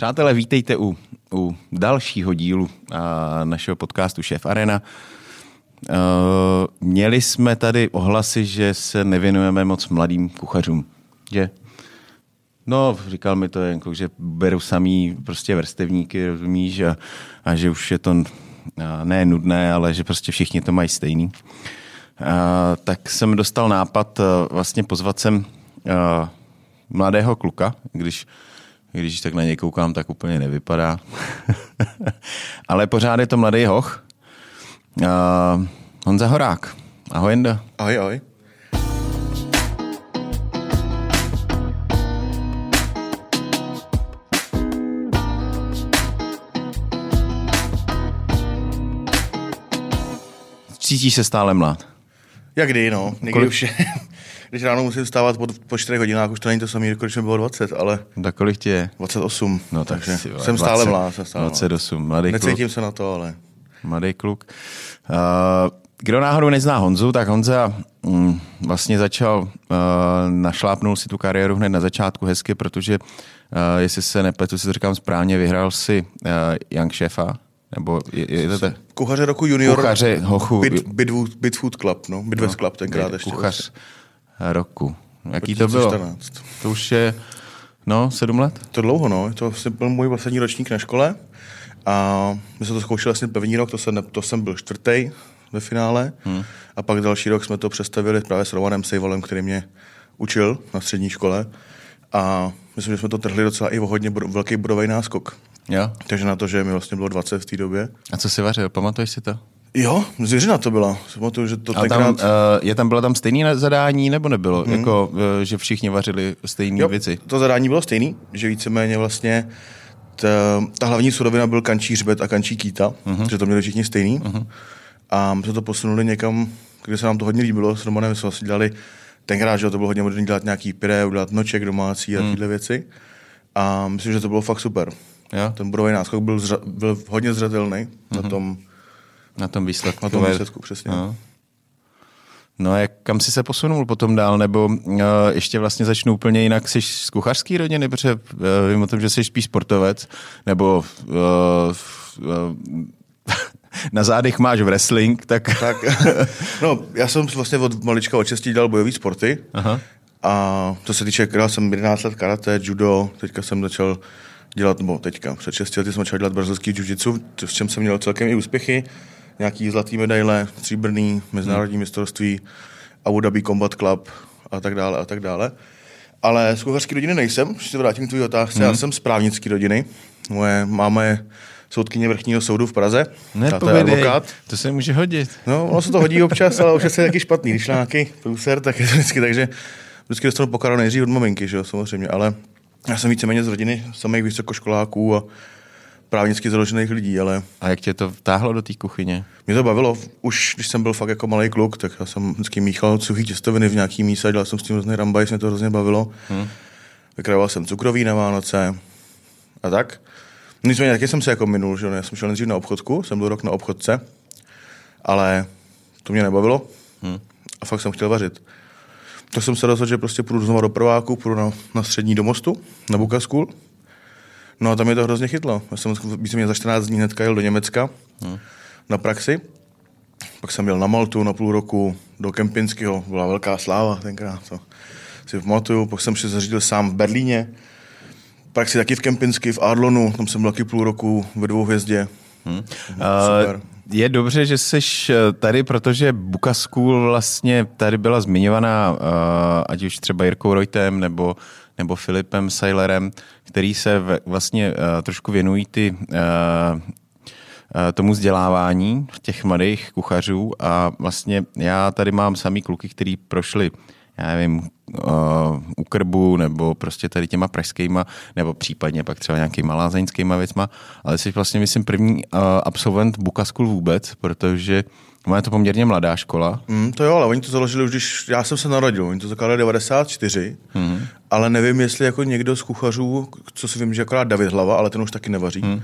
Přátelé, vítejte u, u dalšího dílu a, našeho podcastu Šéf Arena. Uh, měli jsme tady ohlasy, že se nevěnujeme moc mladým kuchařům, že? No, říkal mi to jen, že beru samý prostě vrstevníky, rozumíš, a, a že už je to ne nudné, ale že prostě všichni to mají stejný. A, tak jsem dostal nápad vlastně pozvat sem a, mladého kluka, když když tak na něj koukám, tak úplně nevypadá. Ale pořád je to mladý hoch. Uh, Honza Horák. Ahoj, Jenda. Ahoj, ahoj. Cítíš se stále mlad? Jak kdy, no. Někdy Kolik... už je když ráno musím vstávat po, po 4 hodinách, už to není to samé, jako když mi bylo 20, ale... Tak kolik tě je? 28, no, tak takže si, jsem 20, stále mlád. Jsem stále 28, mladý kluk. Necítím se na to, ale... Mladý kluk. Uh, kdo náhodou nezná Honzu, tak Honza mm, vlastně začal, uh, našlápnul si tu kariéru hned na začátku hezky, protože, uh, jestli se nepletu, si to říkám správně, vyhrál si uh, Young Shefa, nebo je, je to te... Kuchaře roku junior. Kuchaře hochu. Bit, Bit, Bit Food Club, no. Bitwest no, Club tenkrát ještě. Kuchař roku. Jaký to bylo? To už je, no, sedm let? To dlouho, no. To byl můj poslední ročník na škole. A my jsme to zkoušeli vlastně první rok, to jsem, to jsem byl čtvrtý ve finále. Hmm. A pak další rok jsme to přestavili právě s Rovanem Sejvalem, který mě učil na střední škole. A myslím, že jsme to trhli docela i o hodně velký bodový náskok. Jo. Takže na to, že mi vlastně bylo 20 v té době. A co si vařil, pamatuješ si to? Jo, zvěřina to byla. Pamatuju, že to tenkrát... tam, uh, je tam, bylo tam stejné zadání, nebo nebylo? Hmm. Jako, uh, že všichni vařili stejné věci? to zadání bylo stejné, že víceméně vlastně ta, ta hlavní surovina byl kančí hřbet a kančí kýta, uh-huh. že to měli všichni stejný. Uh-huh. A my jsme to posunuli někam, kde se nám to hodně líbilo. S Romanem jsme vlastně dělali tenkrát, že to bylo hodně moderní dělat nějaký pyré, udělat noček domácí a uh-huh. tyhle věci. A myslím, že to bylo fakt super. Ja? Ten bodový náskok byl, zra, byl hodně zřetelný uh-huh. na tom na tom výsledku. Na tom výsledku, přesně. No. No a jak, kam jsi se posunul potom dál, nebo uh, ještě vlastně začnu úplně jinak, jsi z kuchařský rodiny, protože uh, vím o tom, že jsi spíš sportovec, nebo uh, uh, na zádech máš wrestling, tak... tak... No, já jsem vlastně od malička od čestí dělal bojové sporty Aha. a to se týče, já jsem 11 let karate, judo, teďka jsem začal dělat, nebo teďka, před 6 lety jsem začal dělat brazilský jiu-jitsu, v čem jsem měl celkem i úspěchy nějaký zlatý medaile, stříbrný, mezinárodní hmm. mistrovství, Abu Dhabi Combat Club a tak dále a tak dále. Ale z kuchařské rodiny nejsem, když se vrátím k tvůj otázce, hmm. já jsem z právnické rodiny. Moje máma je soudkyně vrchního soudu v Praze. Nepovědej, to, to se může hodit. No, ono se to hodí občas, ale občas je taky špatný. Když nějaký průser, tak je to vždycky, takže vždycky dostanu pokaru nejdřív od maminky, že jo, samozřejmě, ale já jsem víceméně z rodiny samých vysokoškoláků a právnicky založených lidí, ale... A jak tě to vtáhlo do té kuchyně? Mě to bavilo. Už když jsem byl fakt jako malý kluk, tak já jsem vždycky míchal suchý těstoviny v nějaký míse, dělal jsem s tím různý rambaj, mě to hrozně bavilo. Hmm. Vykrajoval jsem cukroví na Vánoce a tak. Nicméně taky jsem se jako minul, že já jsem šel nejdřív na obchodku, jsem byl rok na obchodce, ale to mě nebavilo hmm. a fakt jsem chtěl vařit. Tak jsem se rozhodl, že prostě půjdu znovu do prváku, půjdu na, na střední do mostu, na Buka School No a tam mě to hrozně chytlo. Já jsem mě za 14 dní hnedka jel do Německa hmm. na praxi. Pak jsem jel na Maltu na půl roku do Kempinského. Byla velká sláva tenkrát. To si pamatuju. Pak jsem se zařídil sám v Berlíně. Praxi taky v Kempinsky, v Arlonu. Tam jsem byl taky půl roku ve dvou hvězdě. Hmm. Super. Uh, je dobře, že jsi eh, tady, protože Buka School vlastně tady byla zmiňovaná, uh, ať už třeba Jirkou Reutem nebo nebo Filipem Seilerem, který se vlastně uh, trošku věnují ty uh, tomu vzdělávání těch mladých kuchařů. A vlastně já tady mám samý kluky, který prošli já nevím, u krbu nebo prostě tady těma pražskýma, nebo případně pak třeba nějakýma lázeňskýma věcma, ale jsi vlastně, myslím, první absolvent Buka School vůbec, protože Má je to poměrně mladá škola. Mm, to jo, ale oni to založili už, když já jsem se narodil, oni to zakládali 94, mm. ale nevím, jestli jako někdo z kuchařů, co si vím, že akorát David Hlava, ale ten už taky nevaří. Mm.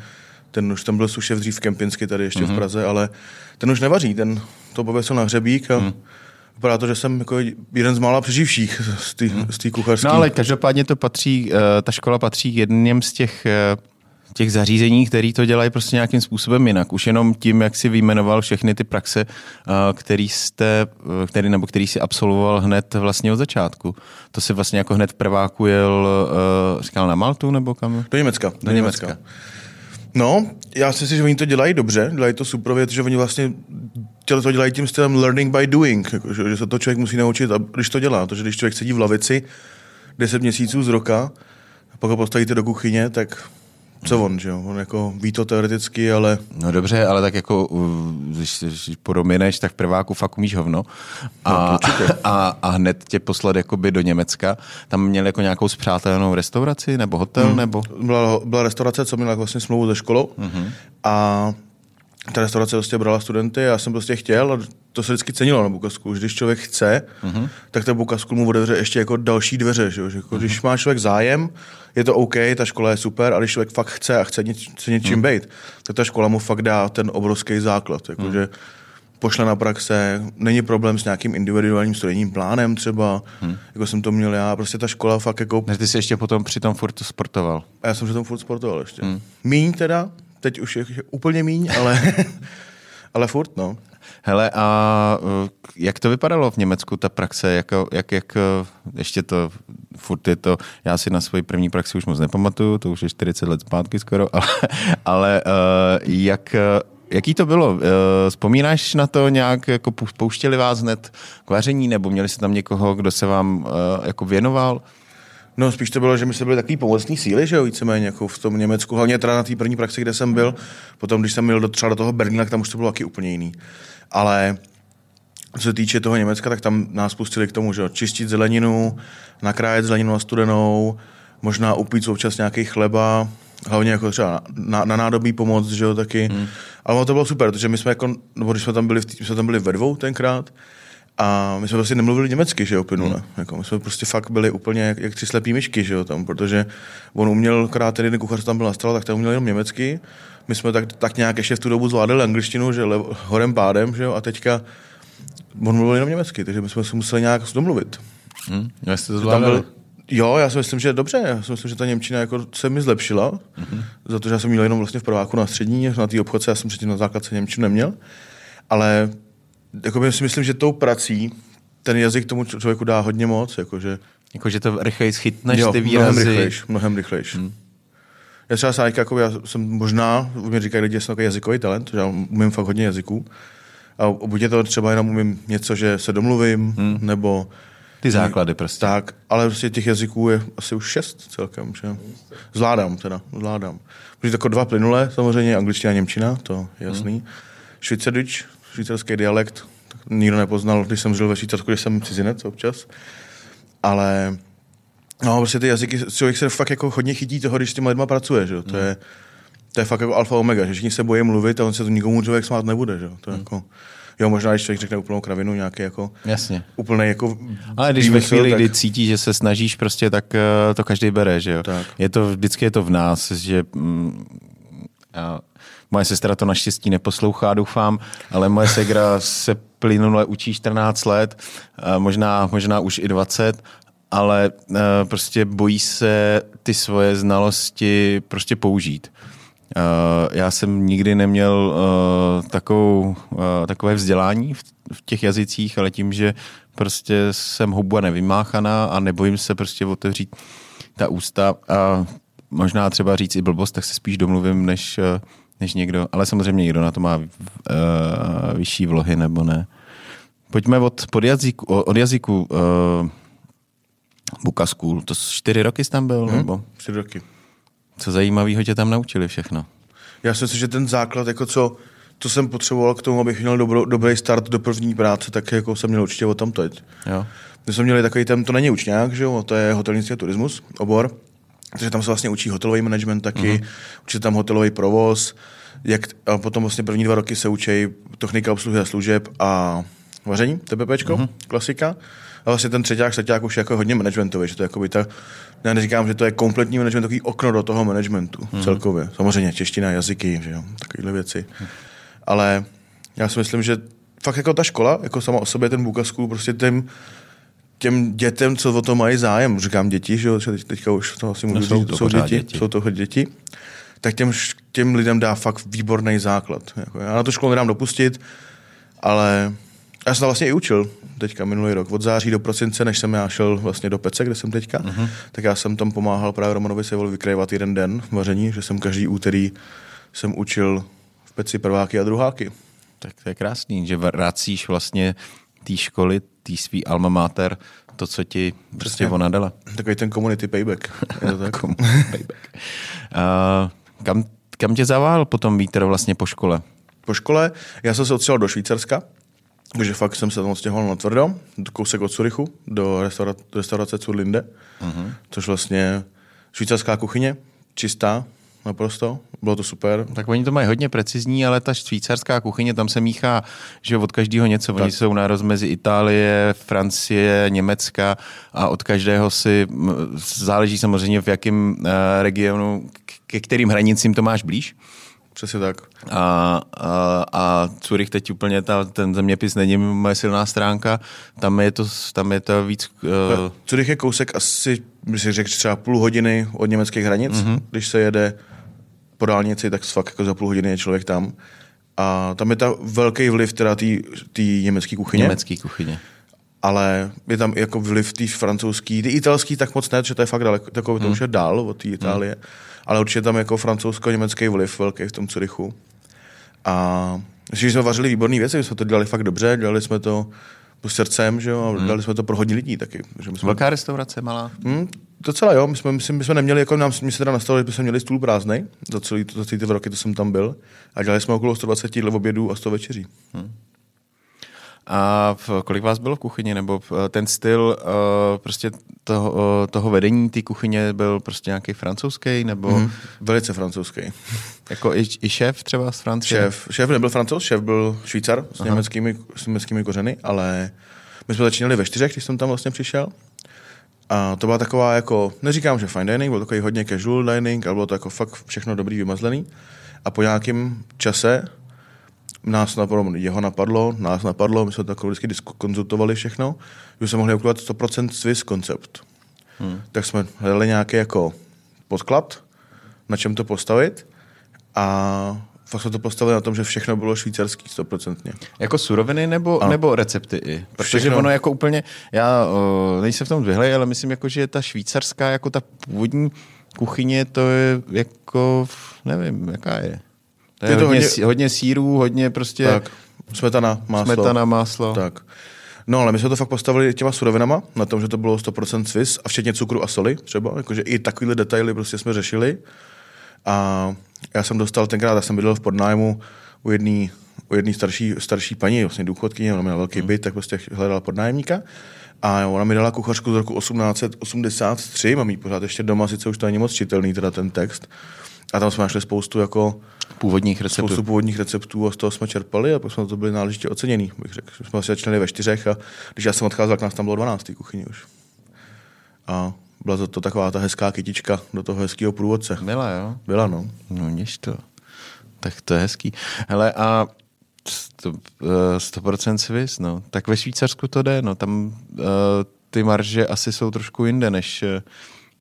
Ten už tam byl sušev dřív v Kempinsky tady ještě mm. v mhm. Praze, ale ten už nevaří, ten to pověsil na hřebík a mm. Vypadá to, že jsem jako jeden z mála přeživších z té hmm. kuchařské. No ale každopádně to patří, uh, ta škola patří jedním z těch uh, těch zařízení, které to dělají prostě nějakým způsobem jinak. Už jenom tím, jak si vyjmenoval všechny ty praxe, uh, který jste, uh, který, nebo který si absolvoval hned vlastně od začátku. To si vlastně jako hned v prváku jel, uh, říkal na Maltu nebo kam? Do Německa. Do Německa. No, já si myslím, že oni to dělají dobře, dělají to super věc, že oni vlastně to dělají tím stylem learning by doing, jako, že, že se to člověk musí naučit, a když to dělá, protože když člověk sedí v lavici 10 měsíců z roka, a pak ho postavíte do kuchyně, tak co on, že jo? On jako ví to teoreticky, ale... No dobře, ale tak jako, když, když podomineš, tak v prváku fakt umíš hovno. A, no, a, a, hned tě poslat jakoby do Německa. Tam měl jako nějakou zpřátelenou restauraci nebo hotel, hmm. nebo? Byla, byla restaurace, co měla vlastně smlouvu ze školou. Hmm. A ta restaurace prostě brala studenty, já jsem prostě chtěl a to se vždycky cenilo na Bukasku, když člověk chce, uh-huh. tak ta Bukasku mu otevře ještě jako další dveře, že, že jako, uh-huh. když má člověk zájem, je to OK, ta škola je super, ale když člověk fakt chce a chce, něč, chce něčím uh-huh. být, tak ta škola mu fakt dá ten obrovský základ, jako, uh-huh. že pošle na praxe, není problém s nějakým individuálním studijním plánem třeba, hmm. jako jsem to měl já, prostě ta škola fakt jako... Než ty jsi ještě potom přitom furt sportoval. A já jsem přitom furt sportoval ještě. Hmm. Míň teda, teď už je úplně míň, ale, ale furt, no. Hele, a uh, jak to vypadalo v Německu, ta praxe, jak, jak, jak uh, ještě to, furt je to, já si na svoji první praxi už moc nepamatuju, to už je 40 let zpátky skoro, ale, ale uh, jak, Jaký to bylo? Vzpomínáš na to nějak, jako pouštěli vás hned k vaření, nebo měli jste tam někoho, kdo se vám jako věnoval? No spíš to bylo, že my jsme byli takový pomocný síly, že jo, víceméně jako v tom Německu, hlavně teda na té první praxi, kde jsem byl, potom když jsem měl do, třeba do toho Berlína, tak tam už to bylo taky úplně jiný. Ale co se týče toho Německa, tak tam nás pustili k tomu, že jo, čistit zeleninu, nakrájet zeleninu na studenou, možná upít občas nějaký chleba, hlavně jako třeba na, na nádobí pomoc, že jo, taky. Hmm. Ale to bylo super, protože my jsme jako, nebo když jsme tam byli, my jsme tam byli ve dvou tenkrát, a my jsme prostě nemluvili německy, že jo, plynule. Hmm. Jako, my jsme prostě fakt byli úplně jak, jak tři slepý myšky, že jo, tam, protože on uměl, krát ten jeden kuchař tam byl nastal, tak ten uměl jenom německy. My jsme tak, tak nějak ještě v tu dobu zvládali angličtinu, že le, horem pádem, že jo, a teďka on mluvil jenom německy, takže my jsme se museli nějak domluvit. Hmm. Já jste to zvládali? Jo, já si myslím, že dobře. Já si myslím, že ta Němčina jako se mi zlepšila, mm-hmm. za to, že já jsem měl jenom vlastně v prváku na střední, na té obchodce, já jsem předtím na základce Němčinu neměl. Ale jako si myslím, že tou prací ten jazyk tomu člověku dá hodně moc. Jakože, jako, že to rychleji schytneš jo, ty výrazy. Mnohem rychlejš, mnohem rychlejš. Hmm. Já třeba sám, jako já jsem možná, mě říkají lidi, že jsem takový jazykový talent, že já umím fakt hodně jazyků. A buď je to třeba jenom umím něco, že se domluvím, hmm. nebo ty základy prostě. Tak, ale prostě těch jazyků je asi už šest celkem, že? Zvládám teda, zvládám. Protože jako dva plynule, samozřejmě angličtina a němčina, to je jasný. Hmm. Švýcardič, švýcarský dialekt, tak nikdo nepoznal, když jsem žil ve Švýcarsku, když jsem cizinec občas. Ale no, prostě ty jazyky, člověk se fakt jako hodně chytí toho, když s těma lidma pracuje, že? To, je, to je fakt jako alfa omega, že všichni se bojí mluvit a on se to nikomu člověk smát nebude, že? To je hmm. jako, Jo, možná, když člověk řekne úplnou kravinu, nějaký jako... Jasně. Úplný jako... Ale když ve chvíli, tak... kdy cítí, že se snažíš prostě, tak uh, to každý bere, že jo? Tak. Je to, vždycky je to v nás, že mm, moje sestra to naštěstí neposlouchá, doufám, ale moje segra se plynule učí 14 let, možná, možná už i 20, ale prostě bojí se ty svoje znalosti prostě použít. Já jsem nikdy neměl takovou, takové vzdělání v těch jazycích, ale tím, že prostě jsem houba nevymáchaná a nebojím se prostě otevřít ta ústa a možná třeba říct i blbost, tak se spíš domluvím, než, eh, než někdo. Ale samozřejmě někdo na to má uh, vyšší vlohy nebo ne. Pojďme od, pod jazyku, od jazyku uh, Buka School. To čtyři roky jsi tam byl? Hmm, nebo? Čtyři roky. Co zajímavého tě tam naučili všechno? Já si myslím, že ten základ, jako co, co jsem potřeboval k tomu, abych měl dobro, dobrý start do první práce, tak jako jsem měl určitě o tom teď. Jo. My jsme měli takový ten, to není učňák, že jo, to je hotelnictví a turismus, obor. Takže tam se vlastně učí hotelový management taky, uh-huh. učí tam hotelový provoz, jak, a potom vlastně první dva roky se učí technika obsluhy a služeb a vaření, TPPčko, uh-huh. klasika. A vlastně ten třetíák, čtvrták už je jako hodně managementový, že to je jako by ta, já neříkám, že to je kompletní management, takový okno do toho managementu uh-huh. celkově. Samozřejmě čeština, jazyky, že jo, takovéhle věci. Uh-huh. Ale já si myslím, že fakt jako ta škola, jako sama o sobě ten Buka School, prostě tím, těm dětem, co o to mají zájem, říkám děti, že jo, teď, teďka už to asi můžu no, říct, jsou, to jsou děti, děti, jsou to děti, tak těm, těm lidem dá fakt výborný základ. Jako já na tu školu nedám dopustit, ale já jsem to vlastně i učil teďka minulý rok. Od září do prosince, než jsem já šel vlastně do Pece, kde jsem teďka, uh-huh. tak já jsem tam pomáhal právě Romanovi Sejvolu vykrajovat jeden den vaření, že jsem každý úterý jsem učil v Peci prváky a druháky. Tak to je krásný, že vracíš vlastně té školy, té svý alma mater, to, co ti prostě ona dala. Takový ten community payback. Je to tak? payback. Uh, kam, kam tě zavál potom vítr vlastně po škole? Po škole já jsem se odstřelil do Švýcarska, takže fakt jsem se tam odstěhoval na tvrdo, do kousek od Curychu, do restaurace, restaurace Curlinde, uh-huh. což vlastně švýcarská kuchyně, čistá, naprosto, bylo to super. Tak oni to mají hodně precizní, ale ta švýcarská kuchyně, tam se míchá, že od každého něco. Tak. Oni jsou na mezi Itálie, Francie, Německa a od každého si záleží samozřejmě v jakém uh, regionu, ke kterým hranicím to máš blíž. Přesně tak. A, a, a Zurich teď úplně, ta, ten zeměpis není moje silná stránka, tam je to, tam je to víc... Uh... Zurich je kousek asi, bych si řekl, třeba půl hodiny od německých hranic, mm-hmm. když se jede po dálnici, tak fakt jako za půl hodiny je člověk tam. A tam je ta velký vliv teda té německé kuchyně. Německé kuchyně. Ale je tam jako vliv té francouzský, ty italský tak moc ne, že to je fakt daleko, takový, to hmm. už je dál od té Itálie. Hmm. Ale určitě tam jako francouzsko-německý vliv velký v tom Curychu. A že jsme vařili výborné věci, jsme to dělali fakt dobře, dělali jsme to srdcem, že jo, a hmm. dali jsme to pro hodně lidí taky. Že jsme... Velká restaurace, malá? Hmm, docela jo, my jsme, my, jsme, my jsme neměli, jako nám, my se teda nastalo, že jsme měli stůl prázdný, za celý, za celý ty roky, to jsem tam byl, a dělali jsme okolo 120 jídel obědů a 100 večeří. Hmm. A v, kolik vás bylo v kuchyni? Nebo ten styl uh, prostě toho, uh, toho vedení té kuchyně byl prostě nějaký francouzský? Nebo... Mm, velice francouzský. jako i, i šéf třeba z Francie? Šéf, šéf nebyl francouz, šéf byl švýcar s německými, s německými kořeny, ale my jsme začínali ve čtyřech, když jsem tam vlastně přišel. A to byla taková jako, neříkám, že fine dining, byl takový hodně casual dining, ale bylo to jako fakt všechno dobrý, vymazlený. A po nějakém čase nás napadlo, jeho napadlo, nás napadlo, my jsme to jako vždycky konzultovali všechno, že jsme mohli ukládat 100% Swiss koncept. Hmm. Tak jsme hledali nějaký jako podklad, na čem to postavit a fakt jsme to postavili na tom, že všechno bylo švýcarský, stoprocentně. Jako suroviny nebo, nebo recepty i? Protože všechno. ono jako úplně, já uh, nejsem v tom zvyhlej, ale myslím jako, že ta švýcarská, jako ta původní kuchyně, to je jako, nevím, jaká je. To je, je to hodně, hodně, hodně sírů, hodně prostě... Tak, smetana, máslo. Smetana, máslo. Tak. No ale my jsme to fakt postavili těma surovinama, na tom, že to bylo 100% Swiss a včetně cukru a soli třeba, jakože i takovýhle detaily prostě jsme řešili. A já jsem dostal tenkrát, já jsem bydlel v podnájmu u jedné u jedný starší, starší paní, vlastně důchodkyně, ona měla velký hmm. byt, tak prostě hledala podnájemníka. A ona mi dala kuchařku z roku 1883, mám ji pořád ještě doma, sice už to není moc čitelný, teda ten text. A tam jsme našli spoustu jako původních receptů. Spoustu původních receptů a z toho jsme čerpali a pak jsme to byli náležitě oceněný, bych řekl. Jsme asi začínali ve čtyřech a když já jsem odcházel, tak nás tam bylo 12 kuchyni už. A byla to, to taková ta hezká kytička do toho hezkého průvodce. Byla, jo? Byla, no. No, něž to. Tak to je hezký. Hele, a 100% eh, Swiss, no. Tak ve Švýcarsku to jde, no. Tam uh, ty marže asi jsou trošku jinde, než uh,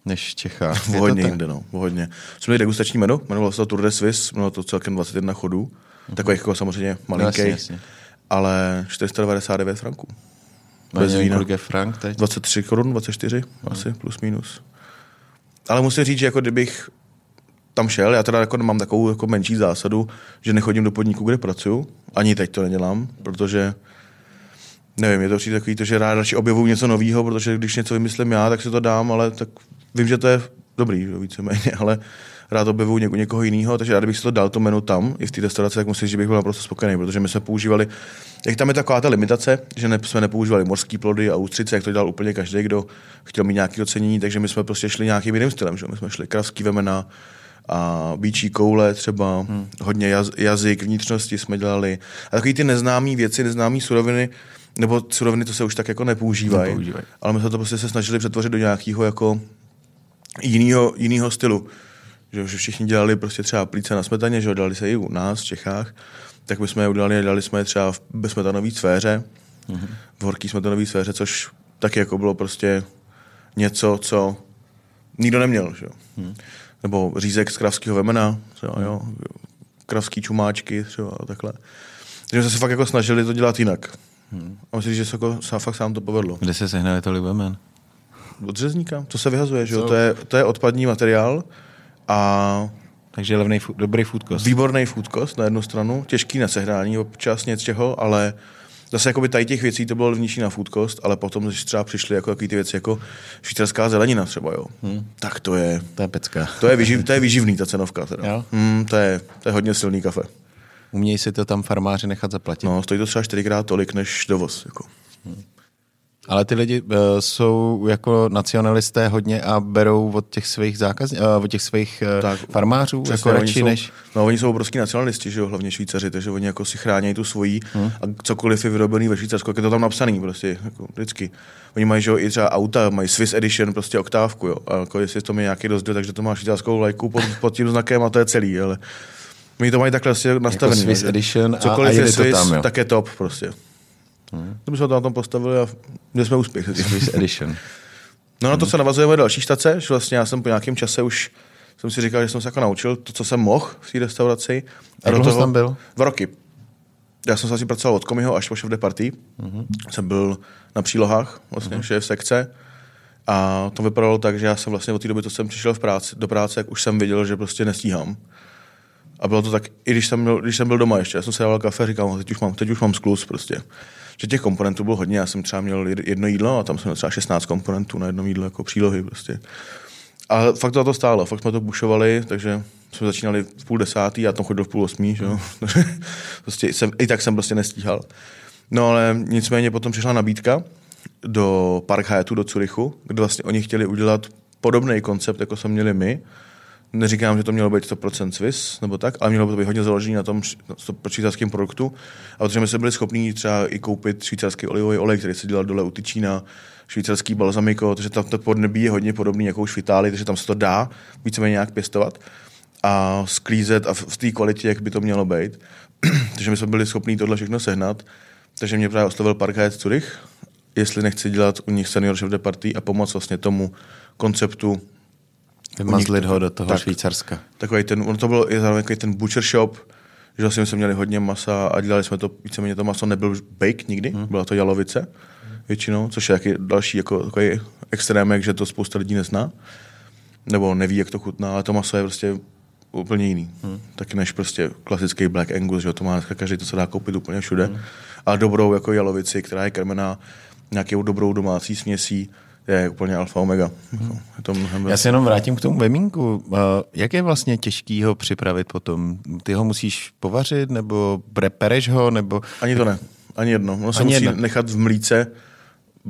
než v Čechách. hodně jinde, no, hodně. Jsme měli degustační menu, jmenovalo se to Tour de Suisse, mělo to celkem 21 chodů, uh-huh. takových jako samozřejmě malinký, no, jasně, jasně. ale 499 franků. Bez vína. frank teď? 23 korun, 24 uh-huh. asi, plus minus. Ale musím říct, že jako kdybych tam šel, já teda jako mám takovou jako menší zásadu, že nechodím do podniku, kde pracuju, ani teď to nedělám, protože nevím, je to přijde takový to, že rád radši objevuju něco nového, protože když něco vymyslím já, tak si to dám, ale tak vím, že to je dobrý, víceméně, ale rád objevuju něko, někoho jiného, takže rád bych si to dal to menu tam, i v té restauraci, tak musím, že bych byl naprosto spokojený, protože my jsme používali, jak tam je taková ta limitace, že ne, jsme nepoužívali morské plody a ústřice, jak to dělal úplně každý, kdo chtěl mít nějaké ocenění, takže my jsme prostě šli nějakým jiným stylem, že? my jsme šli kravský vemena, a bíčí koule třeba, hmm. hodně jaz, jazyk, vnitřnosti jsme dělali. A takové ty neznámé věci, neznámé suroviny, nebo suroviny, to se už tak jako nepoužívají, nepoužívaj. ale my jsme to prostě se snažili přetvořit do nějakého jako jinýho, jinýho stylu. Že, že všichni dělali prostě třeba plíce na smetaně, že dělali se i u nás v Čechách, tak my jsme je udělali, dělali jsme je třeba v bezmetanové sféře, mm-hmm. v horký smetanové sféře, což taky jako bylo prostě něco, co nikdo neměl. Že? Mm. Nebo řízek z kravského vemena, třeba, jo, kravský čumáčky, třeba a takhle. Takže jsme se fakt jako snažili to dělat jinak. Hmm. A myslím, že se, jako, se fakt sám to povedlo. Kde se sehnali tolik vemen? Od řezníka, to se vyhazuje, že jo? To je, to je odpadní materiál a Takže levný, dobrý food cost. výborný food cost na jednu stranu, těžký na sehnání občas něčeho, ale zase jakoby tady těch věcí to bylo levnější na food cost, ale potom, když třeba přišly jako takový ty věci jako švýcarská zelenina třeba, jo, hmm. tak to je, To je pecka. to je, vyživ, to je vyživný ta cenovka teda. Jo? Hmm, to, je, to je hodně silný kafe. Umějí si to tam farmáři nechat zaplatit. No, stojí to třeba čtyřikrát tolik než dovoz. Jako. Ale ty lidi uh, jsou jako nacionalisté hodně a berou od těch svých zákaz, uh, od těch svých uh, Tak, farmářů Přesně, jako oni radši jsou, než... No, oni jsou obrovský nacionalisti, že jo, hlavně Švýcaři, takže oni jako si chrání tu svojí hmm. a cokoliv je vyrobený ve Švýcarsku, jak je to tam napsaný prostě, jako vždycky. Oni mají, že jo, i třeba auta, mají Swiss Edition, prostě oktávku, jo, a jako jestli to má nějaký rozdíl, takže to má švýcarskou lajku pod, pod tím znakem a to je celý, ale oni to mají takhle prostě nastavený. Swiss že Edition a- cokoliv a je to Swiss, tam, jo. tak je top prostě. Hmm. To bychom to na tom postavili a měli jsme úspěch. Swiss Edition. No na to se navazujeme další štace, že vlastně já jsem po nějakém čase už jsem si říkal, že jsem se jako naučil to, co jsem mohl v té restauraci. Jak dlouho jsi tam byl? Dva roky. Já jsem se asi pracoval od komiho až po šéf de party. Mm-hmm. Jsem byl na přílohách, vlastně mm-hmm. šéf sekce. A to vypadalo tak, že já jsem vlastně od té doby, co jsem přišel v práci, do práce, jak už jsem viděl, že prostě nestíhám. A bylo to tak, i když jsem byl, když jsem byl doma ještě, já jsem si dával kafe a říkal, "No, teď už mám, teď už mám sklus prostě. Že těch komponentů bylo hodně, já jsem třeba měl jed- jedno jídlo a tam jsem měl třeba 16 komponentů na jedno jídlo jako přílohy prostě. A fakt to to stálo, fakt jsme to bušovali, takže jsme začínali v půl desátý, já tam chodil v půl osmí, že jo. prostě jsem, i tak jsem prostě nestíhal. No ale nicméně potom přišla nabídka do Park Hyattu do Curychu, kde vlastně oni chtěli udělat podobný koncept, jako jsme měli my. Neříkám, že to mělo být 100% Swiss, nebo tak, ale mělo by to být hodně založené na tom švýcarském produktu. A protože my jsme byli schopni třeba i koupit švýcarský olivový olej, který se dělal dole u Tyčína, švýcarský balzamiko, takže tam to podnebí je hodně podobný jako už v Itálii, takže tam se to dá víceméně nějak pěstovat a sklízet a v té kvalitě, jak by to mělo být. takže my jsme byli schopni tohle všechno sehnat. Takže mě právě oslovil Park Hyatt Zurich, jestli nechci dělat u nich senior chef de party a pomoct vlastně tomu konceptu Vymazlit ho do toho Tak. Švýcarska. takový ten, ono to byl i zároveň ten butcher shop, že vlastně jsme měli hodně masa a dělali jsme to, víceméně to maso nebyl bake nikdy, hmm. byla to jalovice většinou, což je taky další jako takový extrémek, že to spousta lidí nezná, nebo neví, jak to chutná, ale to maso je prostě úplně jiný. Hmm. Taky než prostě klasický Black Angus, že to má dneska každý, to se dá koupit úplně všude. Hmm. Ale dobrou jako jalovici, která je krmená nějakou dobrou domácí směsí, je úplně alfa omega. Hmm. Je to mnohem Já se jenom vrátím k tomu vemínku. Uh, Jak je vlastně těžký ho připravit potom? Ty ho musíš povařit, nebo pre- pereš ho, nebo... Ani to ne. Ani jedno. Ono se Ani musí jedno. nechat v mlíce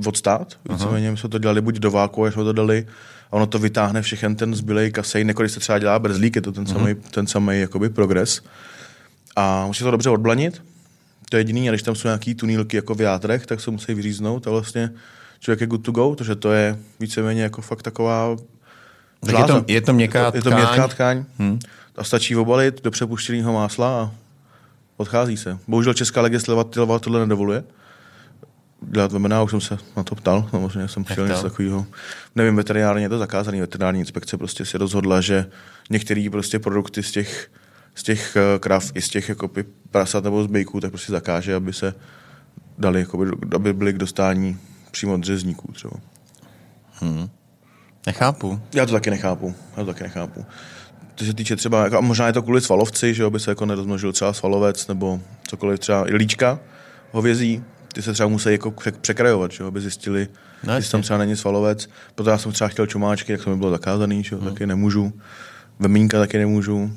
odstát. Víceméně my jsme to dělali buď do váku, až jsme to dali, a ono to vytáhne všechen ten zbylej kasej, když se třeba dělá brzlík, je to ten samý, ten samý jakoby progres. A musí to dobře odblanit. To je jediný, a když tam jsou nějaký tunílky jako v játrech, tak se musí vyříznout a vlastně člověk je good to go, protože to je víceméně jako fakt taková Tak je to, je to měkká je to tkáň. měkká tkáň. Hmm. A stačí obalit do přepuštěného másla a odchází se. Bohužel česká legislativa tohle nedovoluje. Dělat vemena, už jsem se na to ptal, samozřejmě jsem přišel to? něco takového. Nevím, veterinárně je to zakázaný, veterinární inspekce prostě si rozhodla, že některé prostě produkty z těch, z těch eh, krav i z těch jako prasat nebo z bejků, tak prostě zakáže, aby se dali, jakoby, aby byly k dostání přímo od řezníků třeba. Nechápu. Já to taky nechápu. Já to taky nechápu. To se týče třeba, jako, a možná je to kvůli svalovci, že aby se jako nerozmnožil třeba svalovec nebo cokoliv třeba, i líčka hovězí, ty se třeba musí jako pře- překrajovat, že aby zjistili, No jestli tam třeba není svalovec. Proto já jsem třeba chtěl čumáčky, tak to mi bylo zakázaný, že Hmm. taky nemůžu. Vemínka taky nemůžu.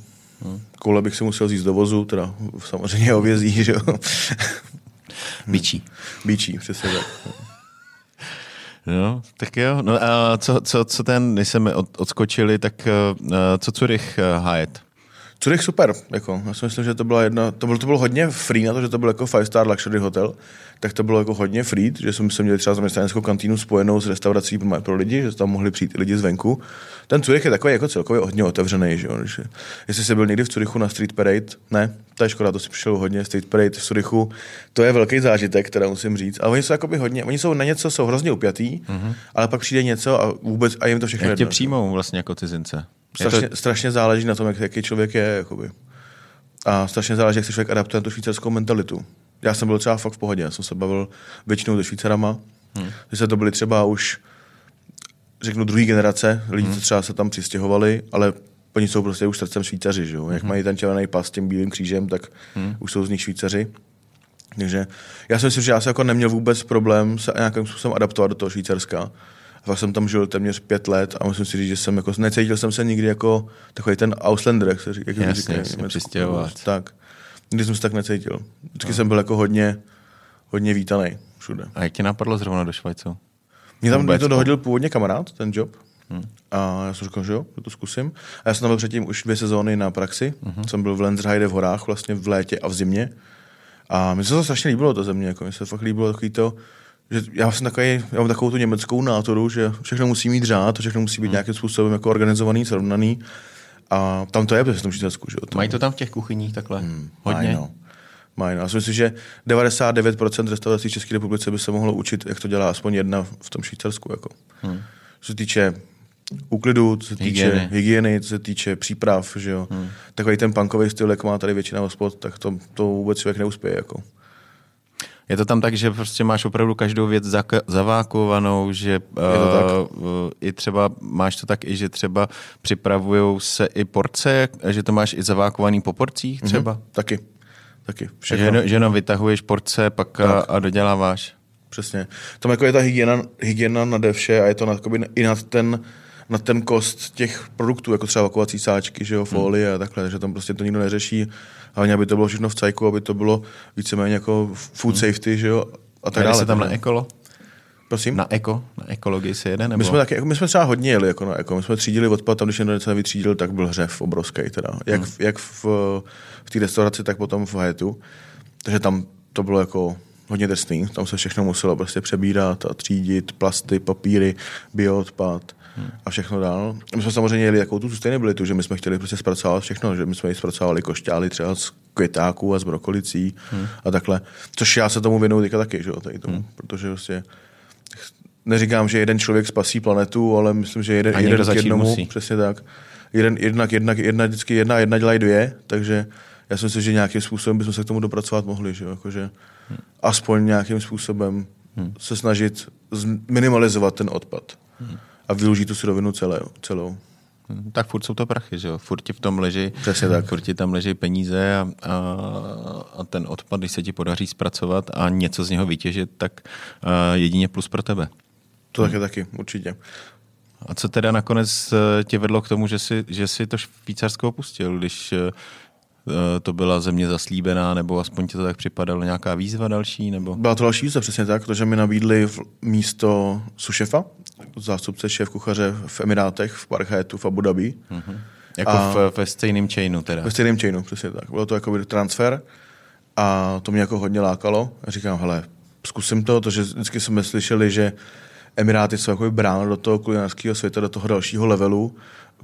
Koule bych si musel zjíst do vozu, teda samozřejmě hovězí, že jo. Bičí. Bíčí, přesně tak. No, tak jo. No a co, co, co ten, než jsme od, odskočili, tak uh, co Curych uh? Zurich super, jako, já si myslím, že to byla jedna, to bylo, to bylo hodně free na to, že to byl jako five star luxury hotel, tak to bylo jako hodně free, že jsme se měli třeba zaměstnaneckou kantýnu spojenou s restaurací pro, lidi, že tam mohli přijít i lidi zvenku. Ten Zurich je takový jako celkově hodně otevřený, že jo? Že, jestli jsi byl někdy v Zurichu na Street Parade, ne, to je škoda, to si přišel hodně, Street Parade v Zurichu, to je velký zážitek, která musím říct. A oni jsou jakoby hodně, oni jsou na něco, jsou hrozně upjatý, mm-hmm. ale pak přijde něco a vůbec, a jim to všechno Jak tě přijmou vlastně jako cizince? Strašně, to... strašně záleží na tom, jak, jaký člověk je. Jakoby. A strašně záleží, jak se člověk adaptuje na tu švýcarskou mentalitu. Já jsem byl třeba fakt v pohodě, já jsem se bavil většinou se Švýcarama, hmm. že se to byli třeba už, řeknu, druhý generace, lidi, hmm. co třeba se tam přistěhovali, ale oni jsou prostě už srdcem Švýcaři, že jo? Jak hmm. mají ten červený pas s tím bílým křížem, tak hmm. už jsou z nich Švýcaři. Takže já si myslím, že já jsem jako neměl vůbec problém se nějakým způsobem adaptovat do toho Švýcarska. Fakt jsem tam žil téměř pět let a musím si říct, že jsem jako, necítil jsem se nikdy jako takový ten Auslander, jak se říká. Jak Jasně, říká, Tak. Nikdy jsem se tak necítil. Vždycky no. jsem byl jako hodně, hodně vítaný všude. A jak ti napadlo zrovna do Švajcu? Mě tam mě to dohodil původně kamarád, ten job. Hmm. A já jsem říkal, že jo, že to zkusím. A já jsem tam byl předtím už dvě sezóny na praxi. Hmm. Jsem byl v Lenzheide v horách vlastně v létě a v zimě. A mi se to strašně líbilo, to země. Jako, mi se fakt líbilo takový to, že já jsem takový, já mám takovou tu německou nátoru, že všechno musí mít řád, všechno musí být hmm. nějakým způsobem jako organizovaný, srovnaný. A tam to je v tom Švýcarsku. Že? Mají to tam v těch kuchyních takhle? Hmm, Hodně? Mají, no. Mají, no. Já si myslím, že 99% restaurací v České republice by se mohlo učit, jak to dělá aspoň jedna v tom Švýcarsku. Jako. Hmm. Co se týče úklidu, co se týče hygieny, hygieny co se týče příprav, že jo. Hmm. Takový ten punkový styl, jak má tady většina hospod, tak to, to vůbec člověk neuspěje. Jako. Je to tam tak, že prostě máš opravdu každou věc zavákovanou, že. Uh, i třeba máš to tak i, že třeba připravují se i porce, že to máš i zavákovaný po porcích mhm. třeba? Mm-hmm. Taky. Taky. Všechno. Že, že jenom vytahuješ porce pak a, a doděláváš. Přesně. Tam jako je ta hygiena, hygiena nade vše a je to nad, i nad ten, na ten kost těch produktů, jako třeba vakovací sáčky, že jo, folie hmm. a takhle, že tam prostě to nikdo neřeší hlavně aby to bylo všechno v cajku, aby to bylo víceméně jako food hmm. safety, že jo, a tak dále. se tam na ekolo? Prosím? Na eko? Na ekologii se jede? Nebo? My jsme, taky, jako my jsme třeba hodně jeli jako na eko. My jsme třídili odpad, tam když někdo něco nevytřídil, tak byl hřev obrovský. Teda. Jak, hmm. jak v, v té restauraci, tak potom v Hayetu. Takže tam to bylo jako hodně drsný. Tam se všechno muselo prostě přebírat a třídit, plasty, papíry, bioodpad hmm. A všechno dál. My jsme samozřejmě jeli jako tu sustainability, že my jsme chtěli prostě zpracovat všechno, že my jsme zpracovali košťály třeba z květáků a z brokolicí hmm. a takhle. Což já se tomu věnuju teďka taky, že jo, tady tomu, hmm. protože prostě neříkám, že jeden člověk spasí planetu, ale myslím, že jeden, jeden k jednomu, musí. přesně tak. Jeden, jednak, jednak, jedna, vždycky jedna, jedna dělají dvě, takže já si myslím, že nějakým způsobem bychom se k tomu dopracovat mohli, že jo, jakože hmm. aspoň nějakým způsobem hmm. se snažit minimalizovat ten odpad. Hmm a využít tu surovinu celé, celou. Hmm, tak furt jsou to prachy, že jo? Furt ti v tom leží, Přesně tak. furt ti tam leží peníze a, a, a, ten odpad, když se ti podaří zpracovat a něco z něho vytěžit, tak a, jedině plus pro tebe. To taky, taky, určitě. A co teda nakonec e, tě vedlo k tomu, že jsi, že jsi to Švýcarsko opustil, když Eh, to byla země zaslíbená, nebo aspoň ti to tak připadalo nějaká výzva další? Nebo? Byla to další výzva, přesně tak, protože mi nabídli místo sušefa, zástupce šéf kuchaře v Emirátech, v Parchetu, v Abu Dhabi. Mm-hmm. Jako a v, ve stejném chainu teda. Ve stejném chainu, přesně tak. Bylo to jako transfer a to mě jako hodně lákalo. A říkám, hele, zkusím to, protože vždycky jsme slyšeli, že Emiráty jsou jako brána do toho kulinárského světa, do toho dalšího levelu,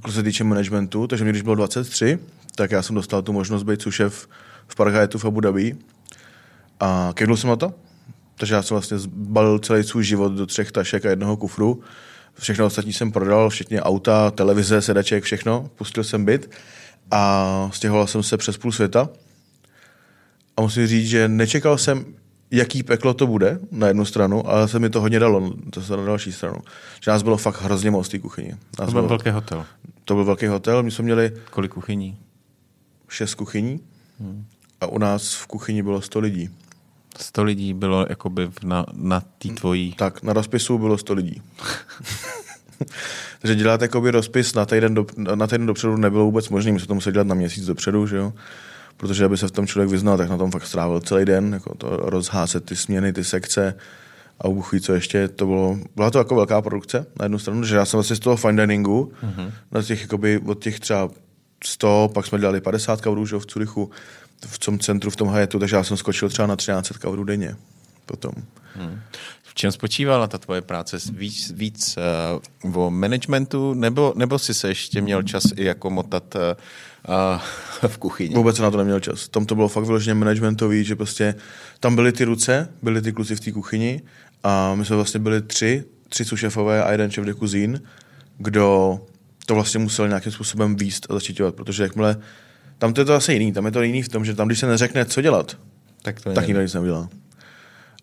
co se týče managementu. Takže mě, když bylo 23, tak já jsem dostal tu možnost být sušef v Pargajetu v Abu Dhabi. A kevnul jsem na to, takže já jsem vlastně zbalil celý svůj život do třech tašek a jednoho kufru. Všechno ostatní jsem prodal, včetně auta, televize, sedaček, všechno. Pustil jsem byt a stěhoval jsem se přes půl světa. A musím říct, že nečekal jsem, jaký peklo to bude na jednu stranu, ale se mi to hodně dalo to se na další stranu. Že nás bylo fakt hrozně moc v té kuchyni. Nás to byl bylo, velký hotel. To byl velký hotel, my jsme měli... Kolik kuchyní? Šest kuchyní hmm. a u nás v kuchyni bylo 100 lidí. 100 lidí bylo jakoby na, na té tvojí... Tak, na rozpisu bylo 100 lidí. Takže dělat jakoby rozpis na týden, do, na týden dopředu nebylo vůbec možné, my jsme to museli dělat na měsíc dopředu, že jo? Protože aby se v tom člověk vyznal, tak na tom fakt strávil celý den, jako to rozházet ty směny, ty sekce a ubuchy, co ještě, to bylo, byla to jako velká produkce na jednu stranu, že já jsem vlastně z toho fine diningu, mm-hmm. na těch, jakoby, od těch třeba 100, pak jsme dělali 50 kavrů že, v Curychu, v tom centru, v tom Hyatt, takže já jsem skočil třeba na 13 kavrů denně potom. Hmm. V čem spočívala ta tvoje práce? Víc, víc uh, o managementu, nebo, nebo jsi se ještě měl čas i jako motat uh, v kuchyni? Vůbec na to neměl čas. Tam to bylo fakt vyloženě managementový, že prostě tam byly ty ruce, byly ty kluci v té kuchyni a my jsme vlastně byli tři, tři sušefové a jeden šef de cuisine, kdo to vlastně musel nějakým způsobem výst a zaštiťovat, protože jakmile tam to je to zase jiný, tam je to jiný v tom, že tam, když se neřekne, co dělat, tak, to tak nikdo nic neudělá.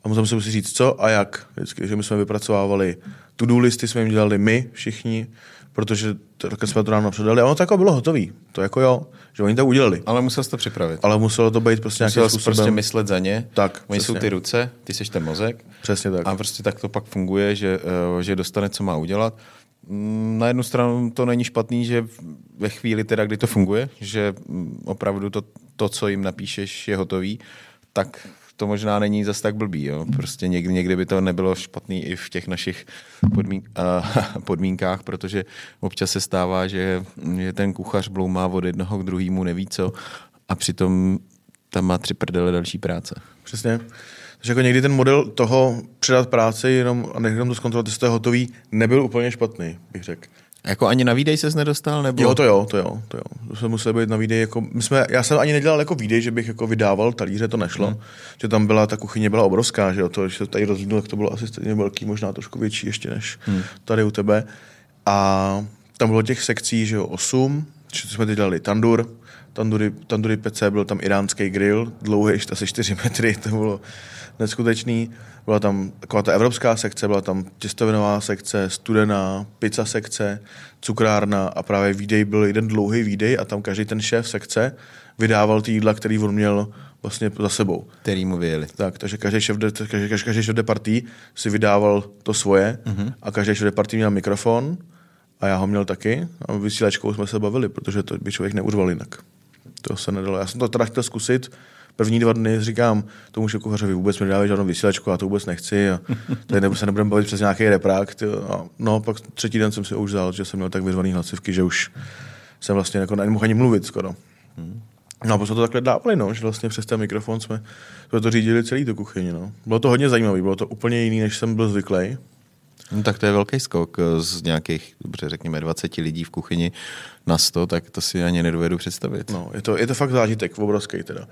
A musím si říct, co a jak. Vždycky, že my jsme vypracovávali to-do listy, jsme jim dělali my všichni, protože to, jsme to ráno předali a ono to jako bylo hotový. To jako jo, že oni to udělali. Ale musel to připravit. Ale muselo to být prostě nějakým způsobem. prostě myslet za ně. Tak, Oni přesně. jsou ty ruce, ty seš ten mozek. Přesně tak. A prostě tak to pak funguje, že, eh, že dostane, co má udělat. Mm, na jednu stranu to není špatný, že ve chvíli teda, kdy to funguje, že mm, opravdu to, to co jim napíšeš, je hotový, tak to možná není zas tak blbý. Jo. Prostě někdy, někdy by to nebylo špatný i v těch našich podmín, uh, podmínkách, protože občas se stává, že, že ten kuchař bloumá od jednoho k druhému neví co a přitom tam má tři prdele další práce. Přesně. Takže jako někdy ten model toho předat práci jenom a nechat to zkontrolovat, jestli to je hotový, nebyl úplně špatný, bych řekl. Jako ani na výdej ses nedostal? Nebo? Jo, to jo, to jo, to jo. To jsme museli být na výdej. Jako, my jsme, já jsem ani nedělal jako výdej, že bych jako vydával talíře, to nešlo. Hmm. Že tam byla, ta kuchyně byla obrovská, že jo, to, že se tady rozhodnul, tak to bylo asi stejně velký, možná trošku větší ještě než hmm. tady u tebe. A tam bylo těch sekcí, že jo, osm, že jsme teď dělali tandur, tandury, tandury PC, byl tam iránský grill, dlouhý, asi 4 metry, to bylo neskutečný. Byla tam taková ta evropská sekce, byla tam těstovinová sekce, studená, pizza sekce, cukrárna a právě výdej byl jeden dlouhý výdej a tam každý ten šéf sekce vydával ty jídla, který on měl vlastně za sebou. Který mu vyjeli. Tak, takže každý šéf, de, každý, každý, každý šéf de partí si vydával to svoje uh-huh. a každý šéf de partí měl mikrofon a já ho měl taky a vysílačkou jsme se bavili, protože to by člověk neurval jinak. To se nedalo. Já jsem to teda chtěl zkusit, první dva dny říkám tomu kuchařovi, vůbec mi nedávají žádnou vysílačku, já to vůbec nechci a tady nebo se nebudeme bavit přes nějaký reprák. A no, pak třetí den jsem si už vzal, že jsem měl tak vyzvaný hlasivky, že už jsem vlastně jako nemohl ani mluvit skoro. No a potom to takhle dávali, no, že vlastně přes ten mikrofon jsme, jsme to řídili celý tu kuchyni. No. Bylo to hodně zajímavé, bylo to úplně jiný, než jsem byl zvyklý. No, tak to je velký skok z nějakých, dobře řekněme, 20 lidí v kuchyni na 100, tak to si ani nedovedu představit. No, je to, je to fakt zážitek, obrovský teda.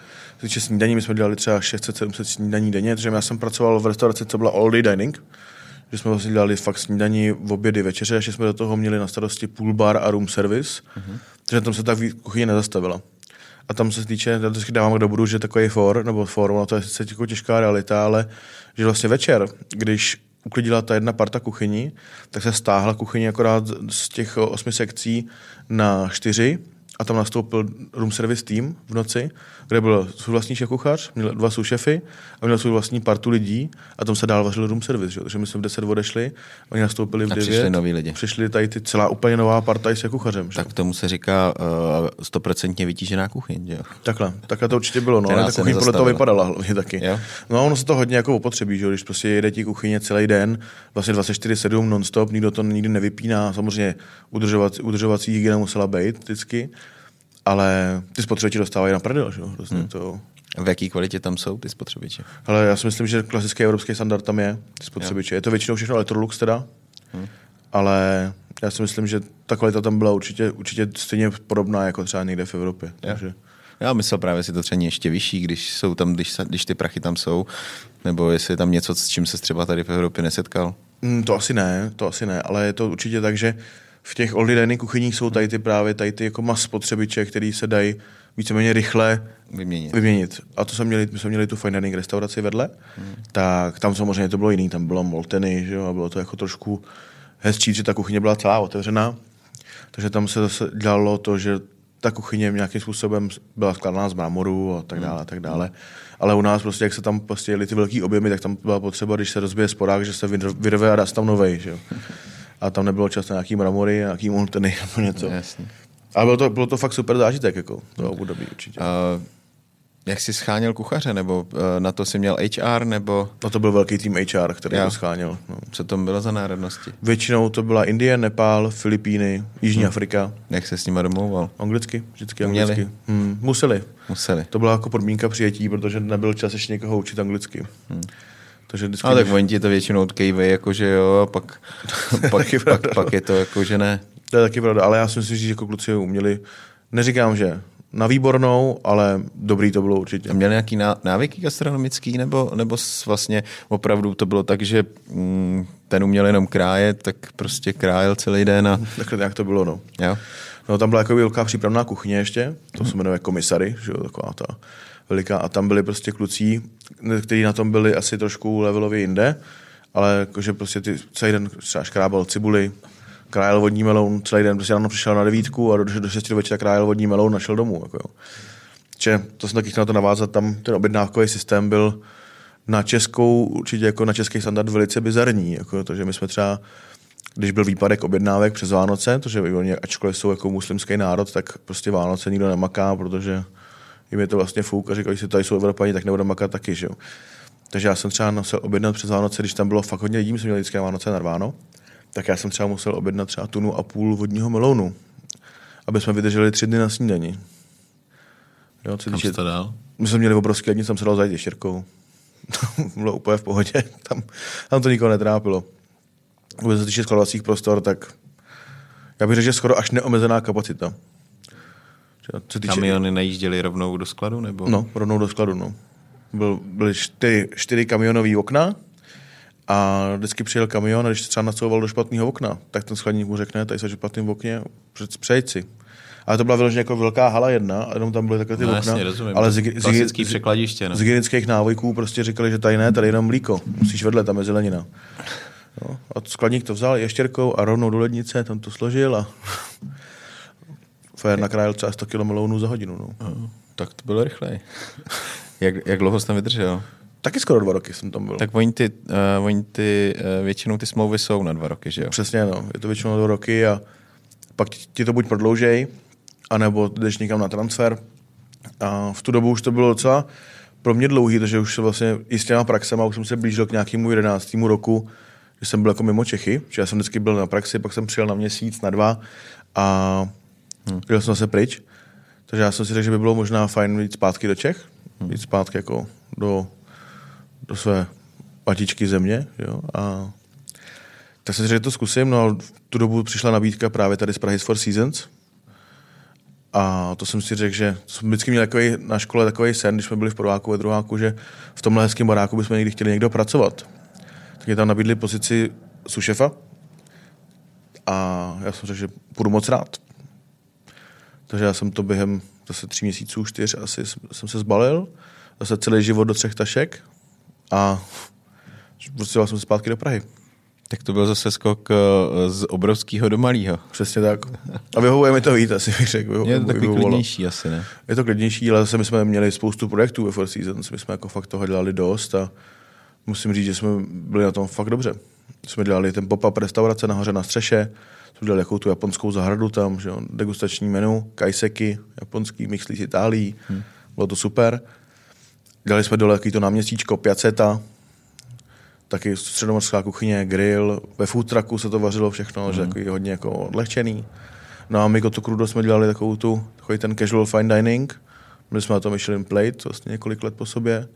Co snídaní, my jsme dělali třeba 600-700 snídaní denně, protože já jsem pracoval v restauraci, co byla all day dining, že jsme vlastně dělali fakt snídaní, v obědy, večeře, a jsme do toho měli na starosti pool bar a room service, uh-huh. takže tam se tak kuchyně nezastavila. A tam se týče, já to dávám k dobru, že takový for, nebo forum, no to je sice jako těžká realita, ale že vlastně večer, když uklidila ta jedna parta kuchyni, tak se stáhla kuchyně akorát z těch osmi sekcí na čtyři a tam nastoupil room service tým v noci, kde byl svůj vlastní šéf kuchař, měl dva šefy a měl svůj vlastní partu lidí a tam se dál vařil room service. Že? Takže my jsme v 10 odešli, oni nastoupili v 9. přišli noví lidi. Přišli tady ty celá úplně nová parta i s kuchařem. Že? Tak tomu se říká uh, stoprocentně uh, vytížená kuchyň. Že? Takhle, takhle to určitě bylo. No, ale ta kuchyň podle toho vypadala hlavně taky. Jo? No ono se to hodně jako opotřebí, že? když prostě jede ti kuchyně celý den, vlastně 24-7 non-stop, nikdo to nikdy nevypíná, samozřejmě udržovací, udržovací hygiena musela být vždycky ale ty spotřebiče dostávají na prdel, že? Vlastně hmm. to... V jaký kvalitě tam jsou ty spotřebiče? Ale já si myslím, že klasický evropský standard tam je, ty spotřebiče. Jo. Je to většinou všechno Electrolux teda, hmm. ale já si myslím, že ta kvalita tam byla určitě, určitě stejně podobná jako třeba někde v Evropě. Jo. Takže... Já myslel právě, si to třeba ještě vyšší, když jsou tam, když, když ty prachy tam jsou, nebo jestli je tam něco, s čím se třeba tady v Evropě nesetkal. Mm, to asi ne, to asi ne, ale je to určitě tak, že v těch old kuchyních jsou tady ty právě tady ty jako mas spotřebiče, který se dají víceméně rychle vyměnit. vyměnit. A to jsme měli, my jsme měli tu fine dining restauraci vedle, hmm. tak tam samozřejmě to bylo jiný, tam bylo molteny, že jo, a bylo to jako trošku hezčí, že ta kuchyně byla celá otevřená. Takže tam se zase dělalo to, že ta kuchyně nějakým způsobem byla skládaná z mramoru a tak dále, a tak dále. Ale u nás prostě, jak se tam prostě jeli ty velký objemy, tak tam byla potřeba, když se rozbije sporák, že se vyrve a dá tam novej, že jo. A tam nebylo často nějaký mramory, nějaký monteny nebo něco. Jasně. A bylo to, bylo to fakt super zážitek, jako to období určitě. Uh, Jak jsi scháněl kuchaře, nebo eh, na to si měl HR, nebo No to byl velký tým HR, který Jo. to scháněl. No. co to bylo za národnosti? Většinou to byla Indie, Nepál, Filipíny, Jižní Afrika. Jak se s nima domlouval? Anglicky, vždycky Uměli? anglicky. Hmm, museli. Museli. To byla jako podmínka přijetí, protože nebyl čas ještě někoho učit anglicky. Hmm. Takže vždycky... Ale tak oni ti to většinou odkejvej, jakože jo, a pak, pak, pak, pak, je to jako, že ne. To je taky pravda, ale já si myslím, že jako kluci uměli, neříkám, že na výbornou, ale dobrý to bylo určitě. A měli nějaký ná- návyky gastronomický, nebo, nebo vlastně opravdu to bylo tak, že mm, ten uměl jenom krájet, tak prostě krájel celý den a Takhle nějak to bylo, no. jo. No tam byla jako velká přípravná kuchyně ještě, to se jmenuje komisary, že jo, taková ta veliká. A tam byli prostě kluci, kteří na tom byli asi trošku levelově jinde, ale jakože prostě ty celý den třeba škrábal cibuli, krájel vodní meloun, celý den prostě ráno přišel na devítku a do, do 6 do večera krájel vodní meloun, našel domů. Jako jo. Že to jsem taky chtěl na to navázat, tam ten objednávkový systém byl na českou, určitě jako na český standard velice bizarní, jako to, že my jsme třeba když byl výpadek objednávek přes Vánoce, protože oni, ačkoliv jsou jako muslimský národ, tak prostě Vánoce nikdo nemaká, protože jim je to vlastně fuk a říkají si, tady jsou Evropani, tak nebudeme makat taky, že jo. Takže já jsem třeba musel objednat přes Vánoce, když tam bylo fakt hodně lidí, my jsme měli vždycky na Vánoce narváno, tak já jsem třeba musel objednat třeba tunu a půl vodního melounu, aby jsme vydrželi tři dny na snídani. Jo, co Kam to dal? my jsme měli obrovský lednic, jsem se dal zajít ještěrkou. bylo úplně v pohodě, tam, tam to nikoho netrápilo. Vůbec se týče skladovacích prostor, tak já bych řekl, že skoro až neomezená kapacita. Co týče, Kamiony najížděly rovnou do skladu, nebo? No, rovnou do skladu, no. Byl, byly čtyři, čtyři kamionové okna a vždycky přijel kamion a když se třeba nacouval do špatného okna, tak ten skladník mu řekne, tady se v špatném okně, před- přejď si. Ale to byla vyloženě jako velká hala jedna a jenom tam byly takové ty No, okna. jasně, rozumím. Ale z, z, překladiště, no. z hygienických návyků prostě říkali, že tady ne, tady jenom mlíko. Musíš vedle, tam je zelenina. No, a skladník to vzal ještěrkou a rovnou do lednice, tam to složil a Fér nakrájel třeba 100 kg melounů za hodinu. No. No, tak to bylo rychlej. jak, jak dlouho jsi tam vydržel? Taky skoro dva roky jsem tam byl. Tak oni ty, uh, oni ty uh, většinou ty smlouvy jsou na dva roky, že jo? Přesně, no. Je to většinou dva roky a pak ti ti to buď prodloužej, anebo jdeš někam na transfer. A v tu dobu už to bylo docela pro mě dlouhý, protože už se vlastně i s těma praxema už jsem se blížil k nějakému jedenáctému roku, že jsem byl jako mimo Čechy, že já jsem vždycky byl na praxi, pak jsem přijel na měsíc, na dva a hmm. jel jsem se pryč. Takže já jsem si řekl, že by bylo možná fajn jít zpátky do Čech, jít zpátky jako do, do své patičky země, jo, a tak jsem si řekl, že to zkusím, no a v tu dobu přišla nabídka právě tady z Prahy z Four Seasons. A to jsem si řekl, že jsem vždycky měl takový, na škole takový sen, když jsme byli v prváku ve druháku, že v tomhle hezkém baráku bychom někdy chtěli někdo pracovat. Tak mě tam nabídli pozici sušefa a já jsem řekl, že budu moc rád. Takže já jsem to během zase tří měsíců, čtyř asi jsem se zbalil, zase celý život do třech tašek a prostě jsem se zpátky do Prahy. Tak to byl zase skok eh, z obrovského do malého. Přesně tak. A vyhovuje mi to víc, asi bych řekl. Vyho- Je to takový vyhovovalo. klidnější asi, ne? Je to klidnější, ale zase my jsme měli spoustu projektů ve Four Seasons. My jsme jako fakt toho dělali dost a musím říct, že jsme byli na tom fakt dobře. Jsme dělali ten pop-up restaurace nahoře na střeše, jsme dělali jako tu japonskou zahradu tam, že jo, degustační menu, kajseky, japonský, mixlí z Itálií, hmm. bylo to super. Dělali jsme dole to náměstíčko, piaceta, taky středomorská kuchyně, grill, ve food trucku se to vařilo všechno, mm. že takový hodně jako odlehčený. No a my to Crudo jsme dělali takovou tu, takový ten casual fine dining. Byli jsme na tom Michelin Plate, vlastně několik let po sobě.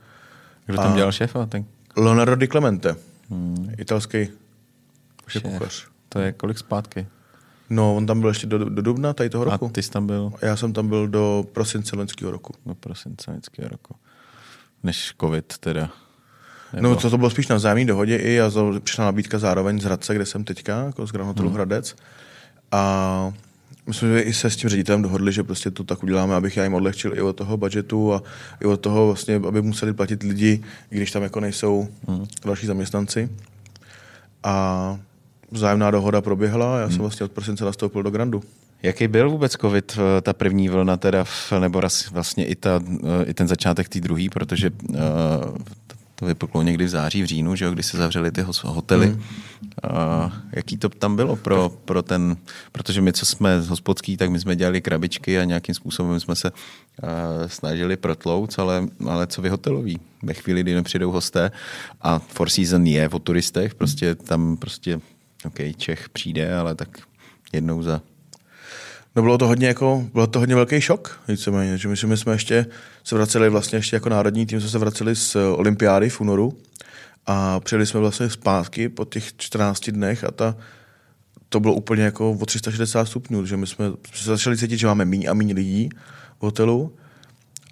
Kdo tam dělal šéfa? Ten Leonardo Di Clemente, hmm. italský šéf kuchař. To je kolik zpátky? No, on tam byl ještě do, do dubna tady toho A roku. ty jsi tam byl A já jsem tam byl do prosince loňského roku. do prosince loňského roku. Než covid teda. No, to, to bylo spíš na vzájemné dohodě i a přišla nabídka zároveň z Hradce, kde jsem teďka, jako z Grand Hotelu hmm. Hradec. A my jsme i se s tím ředitelem dohodli, že prostě to tak uděláme, abych já jim odlehčil i od toho budgetu a i od toho vlastně, aby museli platit lidi, i když tam jako nejsou hmm. další zaměstnanci. A vzájemná dohoda proběhla a já jsem vlastně od prosince nastoupil do Grandu. Jaký byl vůbec covid, eh, ta první vlna teda, nebo vlastně i, ta, eh, i ten začátek té druhé, protože uh, to vypuklo někdy v září, v říjnu, že jo, kdy se zavřely ty hotely. Hmm. A jaký to tam bylo pro, pro ten, protože my, co jsme z hospodský, tak my jsme dělali krabičky a nějakým způsobem jsme se uh, snažili protlouc, ale, ale co vy hoteloví? Ve chvíli, kdy nepřijdou hosté a Four Season je o turistech, prostě tam prostě, OK, Čech přijde, ale tak jednou za No bylo to hodně jako, bylo to hodně velký šok, víceméně, že my, jsme ještě se vraceli vlastně ještě jako národní tým, jsme se vraceli z olympiády v únoru a přijeli jsme vlastně zpátky po těch 14 dnech a ta, to bylo úplně jako o 360 stupňů, že my jsme se začali cítit, že máme míň a míň lidí v hotelu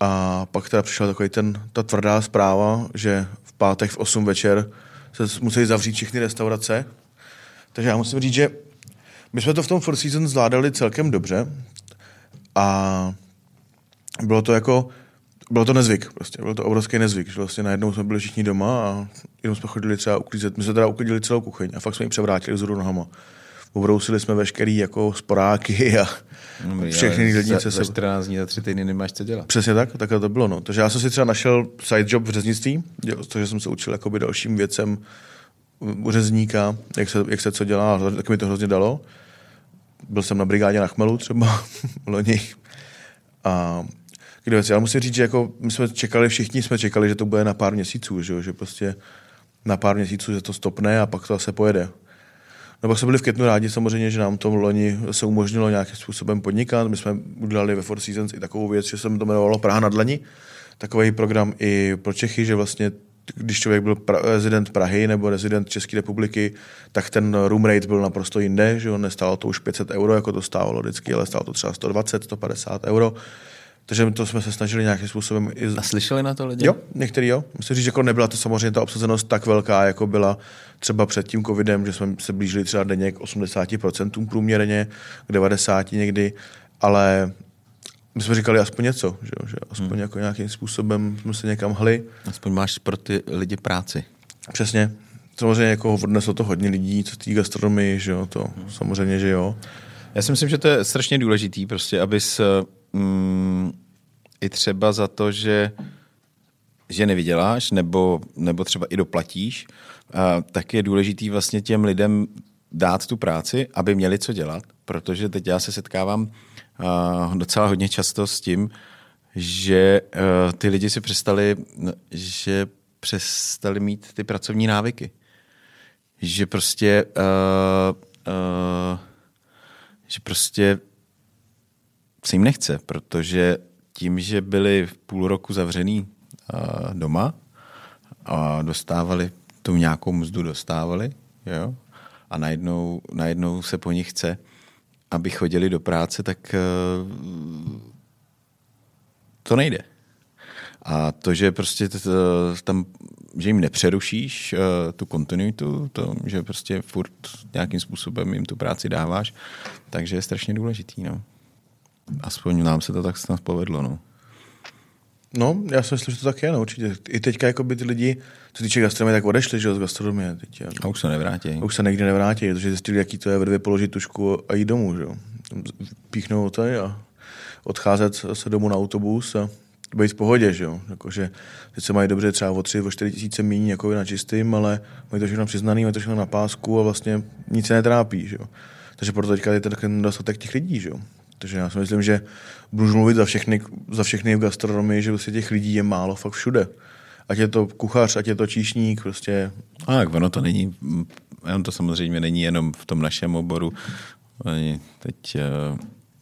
a pak teda přišel takový ten, ta tvrdá zpráva, že v pátek v 8 večer se museli zavřít všechny restaurace. Takže já musím říct, že my jsme to v tom Four Seasons zvládali celkem dobře a bylo to jako, bylo to nezvyk, prostě, byl to obrovský nezvyk, že vlastně najednou jsme byli všichni doma a jenom jsme chodili třeba uklízet, my jsme teda uklidili celou kuchyň a fakt jsme ji převrátili vzhůru nohama. Obrousili jsme veškerý jako sporáky a no, všechny lidi se... Za 14 dní, za 3 týdny nemáš co dělat. Přesně tak, takhle to bylo. No. Takže já jsem si třeba našel side job v řeznictví, protože jsem se učil jakoby dalším věcem řezníka, jak se, jak se co dělá, tak mi to hrozně dalo. Byl jsem na brigádě na chmelu třeba loni. A kde věci. Ale musím říct, že jako my jsme čekali, všichni jsme čekali, že to bude na pár měsíců, že, že prostě na pár měsíců, že to stopne a pak to zase pojede. No pak jsme byli v květnu rádi samozřejmě, že nám to loni se umožnilo nějakým způsobem podnikat. My jsme udělali ve Four Seasons i takovou věc, že se to jmenovalo Praha na dlani. Takový program i pro Čechy, že vlastně když člověk byl pra, rezident Prahy nebo rezident České republiky, tak ten room rate byl naprosto jinde, že on nestálo to už 500 euro, jako to stávalo vždycky, ale stálo to třeba 120, 150 euro. Takže to jsme se snažili nějakým způsobem... I... A slyšeli na to lidi? Jo, některý jo. Musím říct, že jako nebyla to samozřejmě ta obsazenost tak velká, jako byla třeba před tím covidem, že jsme se blížili třeba denně k 80% průměrně, k 90 někdy, ale my jsme říkali aspoň něco, že, že aspoň hmm. jako nějakým způsobem jsme se někam hli. Aspoň máš pro ty lidi práci. Přesně. Samozřejmě jako odneslo to hodně lidí, co té gastronomii, že jo, to hmm. samozřejmě, že jo. Já si myslím, že to je strašně důležitý, prostě, abys mm, i třeba za to, že že nevyděláš, nebo, nebo třeba i doplatíš, a, tak je důležitý vlastně těm lidem dát tu práci, aby měli co dělat, protože teď já se setkávám uh, docela hodně často s tím, že uh, ty lidi si přestali, že přestali mít ty pracovní návyky. Že prostě uh, uh, že prostě se jim nechce, protože tím, že byli v půl roku zavřený uh, doma a dostávali tu nějakou mzdu dostávali, jo, a najednou, najednou se po nich chce, aby chodili do práce, tak uh, to nejde. A to, že prostě tam, že jim nepřerušíš uh, tu kontinuitu, to, že prostě furt nějakým způsobem jim tu práci dáváš, takže je strašně důležitý. No. Aspoň nám se to tak snad povedlo. No. No, já si myslím, že to tak je, no, určitě. I teďka jako by ty lidi, co týče gastronomie, tak odešli, že z gastronomie. Teď, a už se nevrátí. A už se nikdy nevrátí, protože zjistili, jaký to je ve dvě položit tušku a jít domů, že jo. Píchnou to a odcházet se domů na autobus a být v pohodě, že jo. Jakože teď se mají dobře třeba o tři, o čtyři tisíce míň jako na čistým, ale mají to všechno přiznaný, mají to všechno na pásku a vlastně nic se netrápí, že jo. Takže proto teďka je ten dostatek těch lidí, že jo. Takže já si myslím, že budu mluvit za všechny, za všechny v gastronomii, že vlastně těch lidí je málo fakt všude. Ať je to kuchař, ať je to číšník, prostě. A tak ono to není, on to samozřejmě není jenom v tom našem oboru. Teď uh,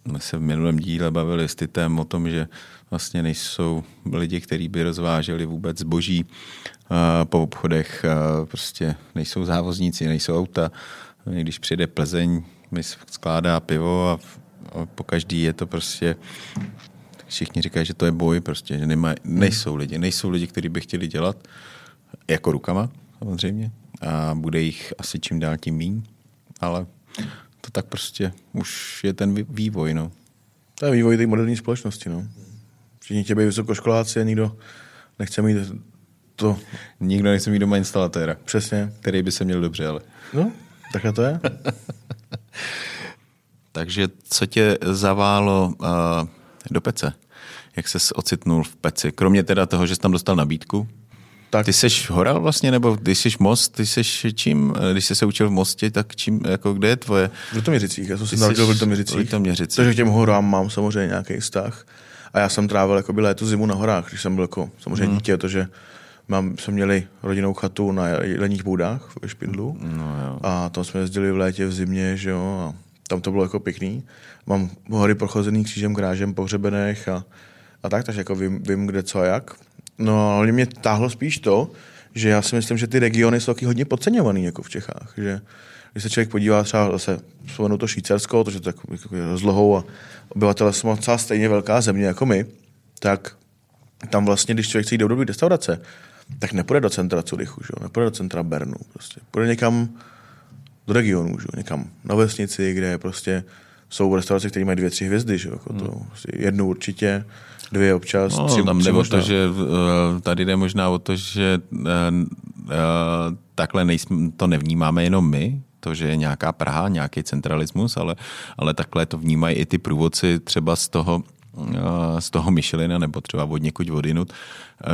jsme se v minulém díle bavili s Titem o tom, že vlastně nejsou lidi, kteří by rozváželi vůbec zboží uh, po obchodech, uh, prostě nejsou závozníci, nejsou auta. Když přijde Plzeň, mi skládá pivo a po každý je to prostě všichni říkají, že to je boj, prostě, že nemá, nejsou lidi, nejsou lidi, kteří by chtěli dělat jako rukama, samozřejmě, a bude jich asi čím dál tím míň, ale to tak prostě už je ten vývoj, no. To je vývoj té moderní společnosti, no. Všichni chtějí být vysokoškoláci a nikdo nechce mít to. Nikdo nechce mít doma instalatéra. Přesně. Který by se měl dobře, ale. No, takhle to je. Takže co tě zaválo uh, do pece? Jak ses ocitnul v peci? Kromě teda toho, že jsi tam dostal nabídku? Tak. Ty jsi horal vlastně, nebo když jsi most, ty jsi čím, když jsi se učil v mostě, tak čím, jako kde je tvoje? V Litoměřicích, já jsem se narodil v Litoměřicích. Takže k těm horám mám samozřejmě nějaký vztah. A já jsem trávil jako léto zimu na horách, když jsem byl jako samozřejmě hmm. dítě, protože mám, jsme měli rodinnou chatu na Jeleních boudách ve Špindlu. No jo. A tam jsme jezdili v létě, v zimě, že jo, a tam to bylo jako pěkný. Mám hory prochozený křížem, krážem, pohřebenech a, a tak, takže jako vím, vím, kde co a jak. No ale mě táhlo spíš to, že já si myslím, že ty regiony jsou taky hodně podceňovaný jako v Čechách, že když se člověk podívá třeba zase, vzpomenu to Švýcarsko, to, jako, jako je rozlohou a obyvatele jsou docela stejně velká země jako my, tak tam vlastně, když člověk chce jít do restaurace, tak nepůjde do centra Curychu, že? nepůjde do centra Bernu, prostě. půjde někam do regionu, že? někam na vesnici, kde prostě jsou restaurace, které mají dvě, tři hvězdy, že? jako to, prostě jednu určitě, dvě občas, No, tři, tam tři o možná. to, že eh, tady jde možná o to, že eh, eh, takhle nejsme, to nevnímáme jenom my, to, že je nějaká Praha, nějaký centralismus, ale, ale takhle to vnímají i ty průvodci třeba z toho, z toho Michelina nebo třeba od někud odinut,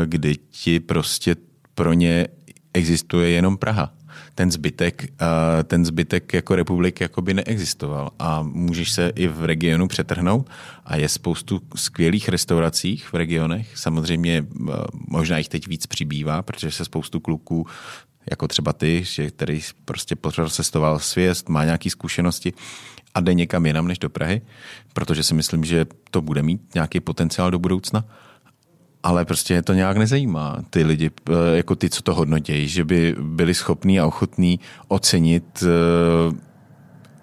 kdy ti prostě pro ně existuje jenom Praha. Ten zbytek, eh, ten zbytek jako republik jakoby neexistoval. A můžeš se i v regionu přetrhnout. A je spoustu skvělých restauracích v regionech. Samozřejmě eh, možná jich teď víc přibývá, protože se spoustu kluků jako třeba ty, že který prostě procestoval svěst, má nějaké zkušenosti a jde někam jinam než do Prahy, protože si myslím, že to bude mít nějaký potenciál do budoucna ale prostě je to nějak nezajímá ty lidi, eh, jako ty, co to hodnotějí, že by byli schopní a ochotní ocenit, eh,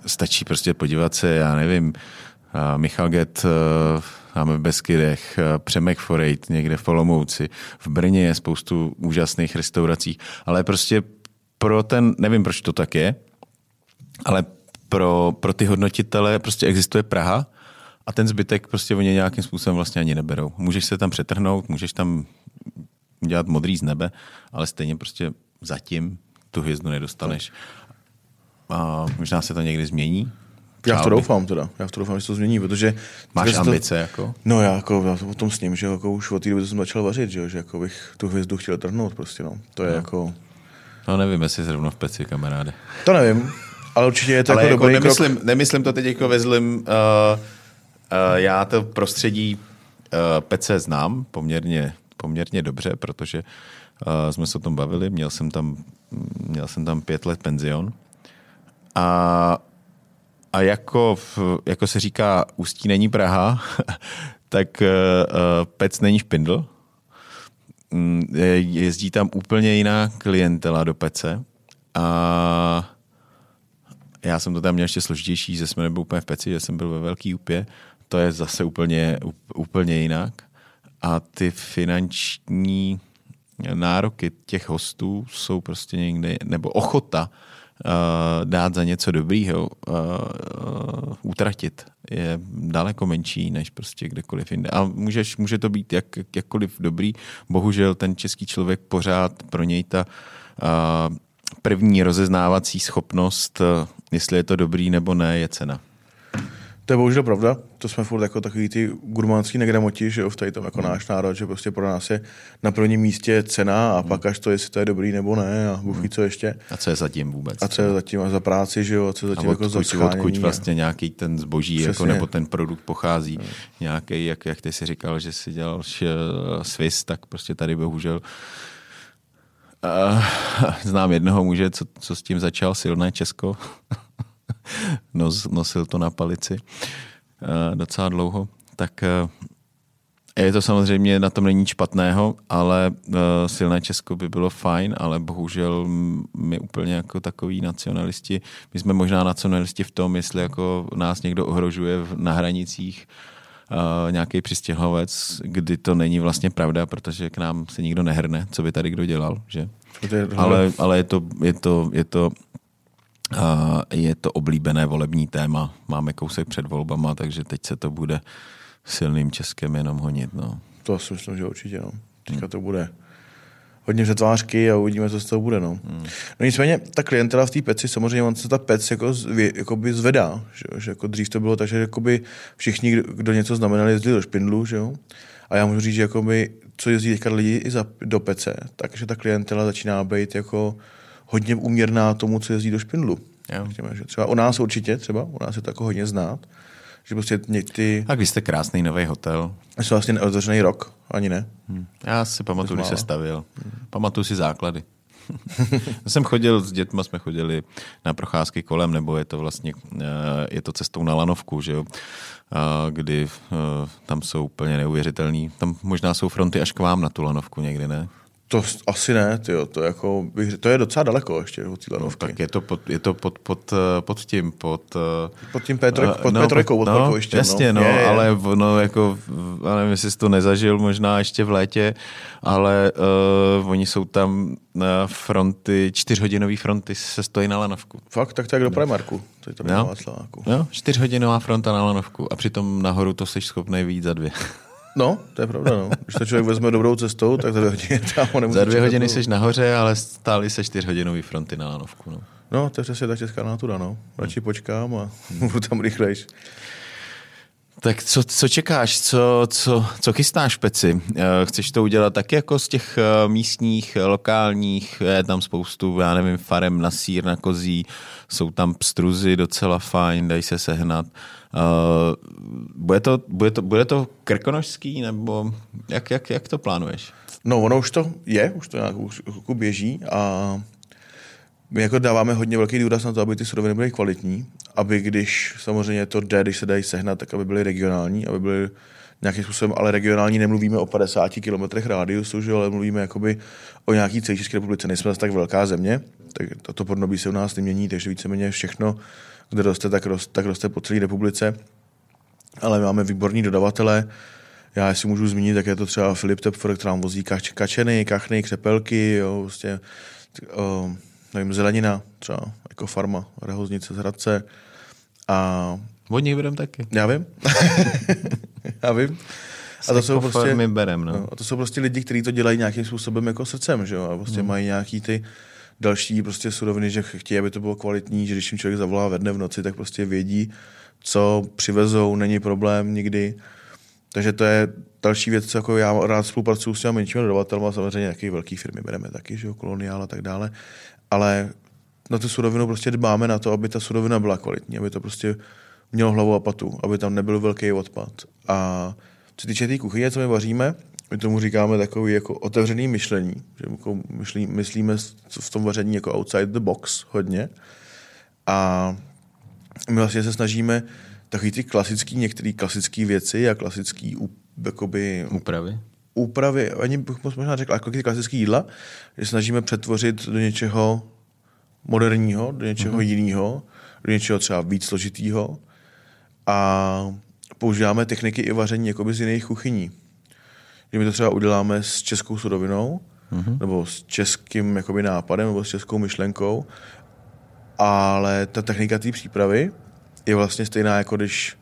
stačí prostě podívat se, já nevím, eh, Michal Get máme v Beskydech, Přemek Forejt někde v Olomouci, v Brně je spoustu úžasných restaurací, ale prostě pro ten, nevím, proč to tak je, ale pro, pro ty hodnotitele prostě existuje Praha a ten zbytek prostě oni nějakým způsobem vlastně ani neberou. Můžeš se tam přetrhnout, můžeš tam udělat modrý z nebe, ale stejně prostě zatím tu hvězdu nedostaneš. A možná se to někdy změní. Já v to doufám teda, já v to doufám, že se to změní, protože... Máš ambice jako? No já jako já o tom s ním, že jako už od té doby, jsem začal vařit, že, že jako bych tu hvězdu chtěl trhnout prostě, no. To je no. jako... No nevím, jestli zrovna v peci, kamaráde. To nevím, ale určitě je to Ale jako, jako dobrý nemyslím, krok. nemyslím to teď jako ve zlým. Uh, uh, já to prostředí uh, pece znám poměrně, poměrně dobře, protože uh, jsme se o tom bavili. Měl jsem tam, měl jsem tam pět let penzion. A, a jako, v, jako se říká, Ústí není Praha, tak pec není špindl. Mm, je- Jezdí tam úplně jiná klientela do pece. A já jsem to tam měl ještě složitější, že jsme nebyli úplně v peci, že jsem byl ve Velký úpě. To je zase úplně, úplně jinak. A ty finanční nároky těch hostů jsou prostě někde, nebo ochota uh, dát za něco dobrýho, uh, uh, utratit je daleko menší než prostě kdekoliv jinde. A můžeš, může to být jak, jakkoliv dobrý. Bohužel ten český člověk pořád pro něj ta uh, první rozeznávací schopnost, jestli je to dobrý nebo ne, je cena. To je bohužel pravda, to jsme furt jako takový ty gurmánský negramoti, že jo, v tady tom jako náš národ, že prostě pro nás je na prvním místě cena a pak až to, jestli to je dobrý nebo ne a Bůh ví co ještě. A co je zatím vůbec? A co je zatím a za práci, že jo, a co je a zatím jako za odkud, schánění odkud a- vlastně nějaký ten zboží jako, Přesně. nebo ten produkt pochází. Nějaký, jak, jak ty si říkal, že si dělal š- Swiss, tak prostě tady bohužel uh, znám jednoho muže, co, co s tím začal, silné Česko. Nos, nosil to na palici uh, docela dlouho. Tak uh, je to samozřejmě, na tom není nic špatného, ale uh, silné Česko by bylo fajn, ale bohužel my úplně jako takový nacionalisti, my jsme možná nacionalisti v tom, jestli jako nás někdo ohrožuje v, na hranicích uh, nějaký přistěhovec, kdy to není vlastně pravda, protože k nám se nikdo nehrne, co by tady kdo dělal, že? Ale, ale je to, je to, je to je to oblíbené volební téma. Máme kousek před volbama, takže teď se to bude silným Českem jenom honit. No. To si myslím, že určitě, no. Teďka to bude hodně přetvářky a uvidíme, co z toho bude, no. Hmm. No nicméně, ta klientela v té peci, samozřejmě on se ta pec jako, jakoby zvedá, že, že jako dřív to bylo tak, že jakoby všichni, kdo- kdo něco znamenali, jezdili do špindlu, že jo. A já můžu říct, že jakoby co jezdí teďka lidi i za, do pece, takže ta klientela začíná být jako hodně uměrná tomu, co jezdí do špindlu. Jo. Řekněme, že třeba u nás určitě, třeba u nás je to jako hodně znát, že prostě někdy, A vy jste krásný nový hotel. jsou vlastně neotevřený rok, ani ne. Hm. Já si pamatuju, když se stavil. Pamatuju si základy. Já jsem chodil s dětma, jsme chodili na procházky kolem, nebo je to vlastně, eh, je to cestou na Lanovku, že jo? Kdy eh, tam jsou úplně neuvěřitelný. Tam možná jsou fronty až k vám na tu Lanovku někdy, ne? To asi ne, tyjo, to, jako, bych, to je docela daleko ještě od té lanovky. Tak je to pod, je to pod, pod, eh, pod tím, pod... eh, Pod tím P3, pod no, P3, pod no, parkovištěm, Jasně, no, Je, je. ale no, jako, já nevím, jestli jsi to nezažil možná ještě v létě, ale uh, oni jsou tam na fronty, čtyřhodinové fronty se stojí na lanovku. Fakt, tak to jak do Primarku. To je to No. no. Václaváku. Jo, čtyřhodinová fronta na lanovku a přitom nahoru to jsi schopný vyjít za dvě. No, to je pravda, no. Když to člověk vezme dobrou cestou, tak za dvě hodiny tam nemusí za dvě hodiny jsi nahoře, ale stály se čtyřhodinový fronty na lanovku. No. No, to je přesně ta česká natura, no. Radši počkám a budu tam rychlejš. Tak co, co čekáš, co, co, co chystáš Peci? Eh, Chceš to udělat taky jako z těch eh, místních, eh, lokálních, je tam spoustu, já nevím, farem na sír, na kozí, jsou tam pstruzy docela fajn, dají se sehnat. Bude to, bude to, bude to krkonožský, nebo jak, jak, jak to plánuješ? No, ono už to je, už to nějakou chvilku běží a my jako dáváme hodně velký důraz na to, aby ty suroviny byly kvalitní, aby když samozřejmě to jde, když se dají sehnat, tak aby byly regionální, aby byly nějakým způsobem, ale regionální nemluvíme o 50 kilometrech rádiusu, že, ale mluvíme jakoby o nějaký celé České republice. Nejsme zase tak velká země, tak to, to podnobí se u nás nemění, takže víceméně všechno, kde roste, tak roste, tak roste po celé republice. Ale máme výborní dodavatele, já jestli můžu zmínit, tak je to třeba Filip Tepfer, který nám vozí kač, kačeny, kachny, křepelky, jo, prostě, o, nevím, zelenina, třeba jako farma, rehoznice z Hradce. A Od nich budeme taky. já vím. já vím. A to jsou prostě, My berem, no. no, a to jsou prostě lidi, kteří to dělají nějakým způsobem jako srdcem, že jo? A prostě hmm. mají nějaký ty další prostě suroviny, že chtějí, aby to bylo kvalitní, že když jim člověk zavolá ve dne v noci, tak prostě vědí, co přivezou, není problém nikdy. Takže to je další věc, co jako já rád spolupracuju s těmi menšími dodavatelmi, samozřejmě nějaké velké firmy bereme taky, že jo, koloniál a tak dále. Ale na tu surovinu prostě dbáme na to, aby ta surovina byla kvalitní, aby to prostě mělo hlavu a patu, aby tam nebyl velký odpad. A co týče té kuchyně, co my vaříme, my tomu říkáme takový jako otevřený myšlení, že jako myslí, myslíme v tom vaření jako outside the box hodně. A my vlastně se snažíme takový ty klasický, některé klasické věci a klasický jakoby, Úpravy. úpravy, ani bych možná řekl, jako ty klasické jídla, že snažíme přetvořit do něčeho moderního, do něčeho mm-hmm. jiného, do něčeho třeba víc složitýho a používáme techniky i vaření jakoby z jiných kuchyní. Že my to třeba uděláme s českou surovinou, mm-hmm. nebo s českým jakoby nápadem, nebo s českou myšlenkou, ale ta technika té přípravy je vlastně stejná, jako když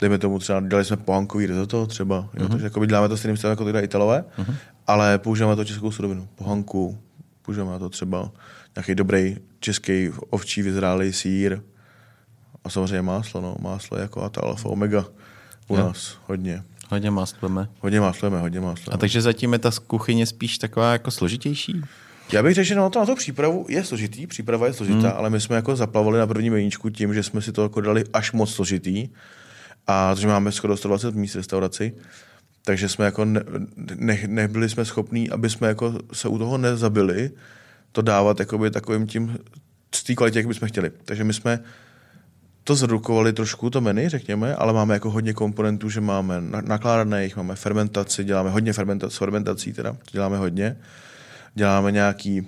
dejme tomu třeba, dělali jsme pohankový risotto třeba, jo, Mhm. mm-hmm. takže jakoby děláme to stejným stylem, jako dělají Italové, mm-hmm. ale používáme to českou surovinu, pohanku, používáme to třeba nějaký dobrý český ovčí vyzrálý sír a samozřejmě máslo, no, máslo je jako a ta alfa omega u Jo. nás hodně. Hodně másleme. Hodně máslujeme, hodně máslujeme. A takže zatím je ta kuchyně spíš taková jako složitější? Já bych řekl, že na to, na to přípravu je složitý, příprava je složitá, hmm. ale my jsme jako zaplavili na první meníčku tím, že jsme si to jako dali až moc složitý a že máme skoro 120 míst v restauraci, takže jsme jako ne, ne, nebyli jsme schopní, aby jsme jako se u toho nezabili, to dávat jakoby takovým tím z té kvalitě, jak bychom chtěli. Takže my jsme to zredukovali trošku, to menu, řekněme, ale máme jako hodně komponentů, že máme na- nakládaných, máme fermentaci, děláme hodně fermentací, fermentací teda, děláme hodně. Děláme nějaký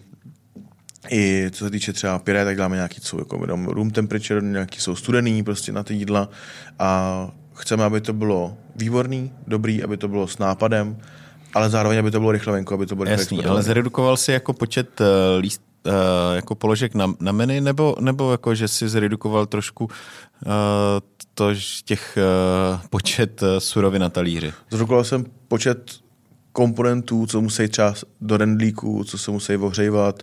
i co se týče třeba pyré, tak děláme nějaký, co jsou jako room temperature, nějaký jsou studený prostě na ty jídla a chceme, aby to bylo výborný, dobrý, aby to bylo s nápadem, ale zároveň, aby to bylo rychle venku, aby to bylo Jasný, ale zredukoval si jako počet uh, líst, uh, jako položek na, na menu, nebo, nebo jako, že si zredukoval trošku uh, to, že těch uh, počet uh, surovin na talíři? Zredukoval jsem počet komponentů, co musí třeba do rendlíku, co se musí ohřejvat,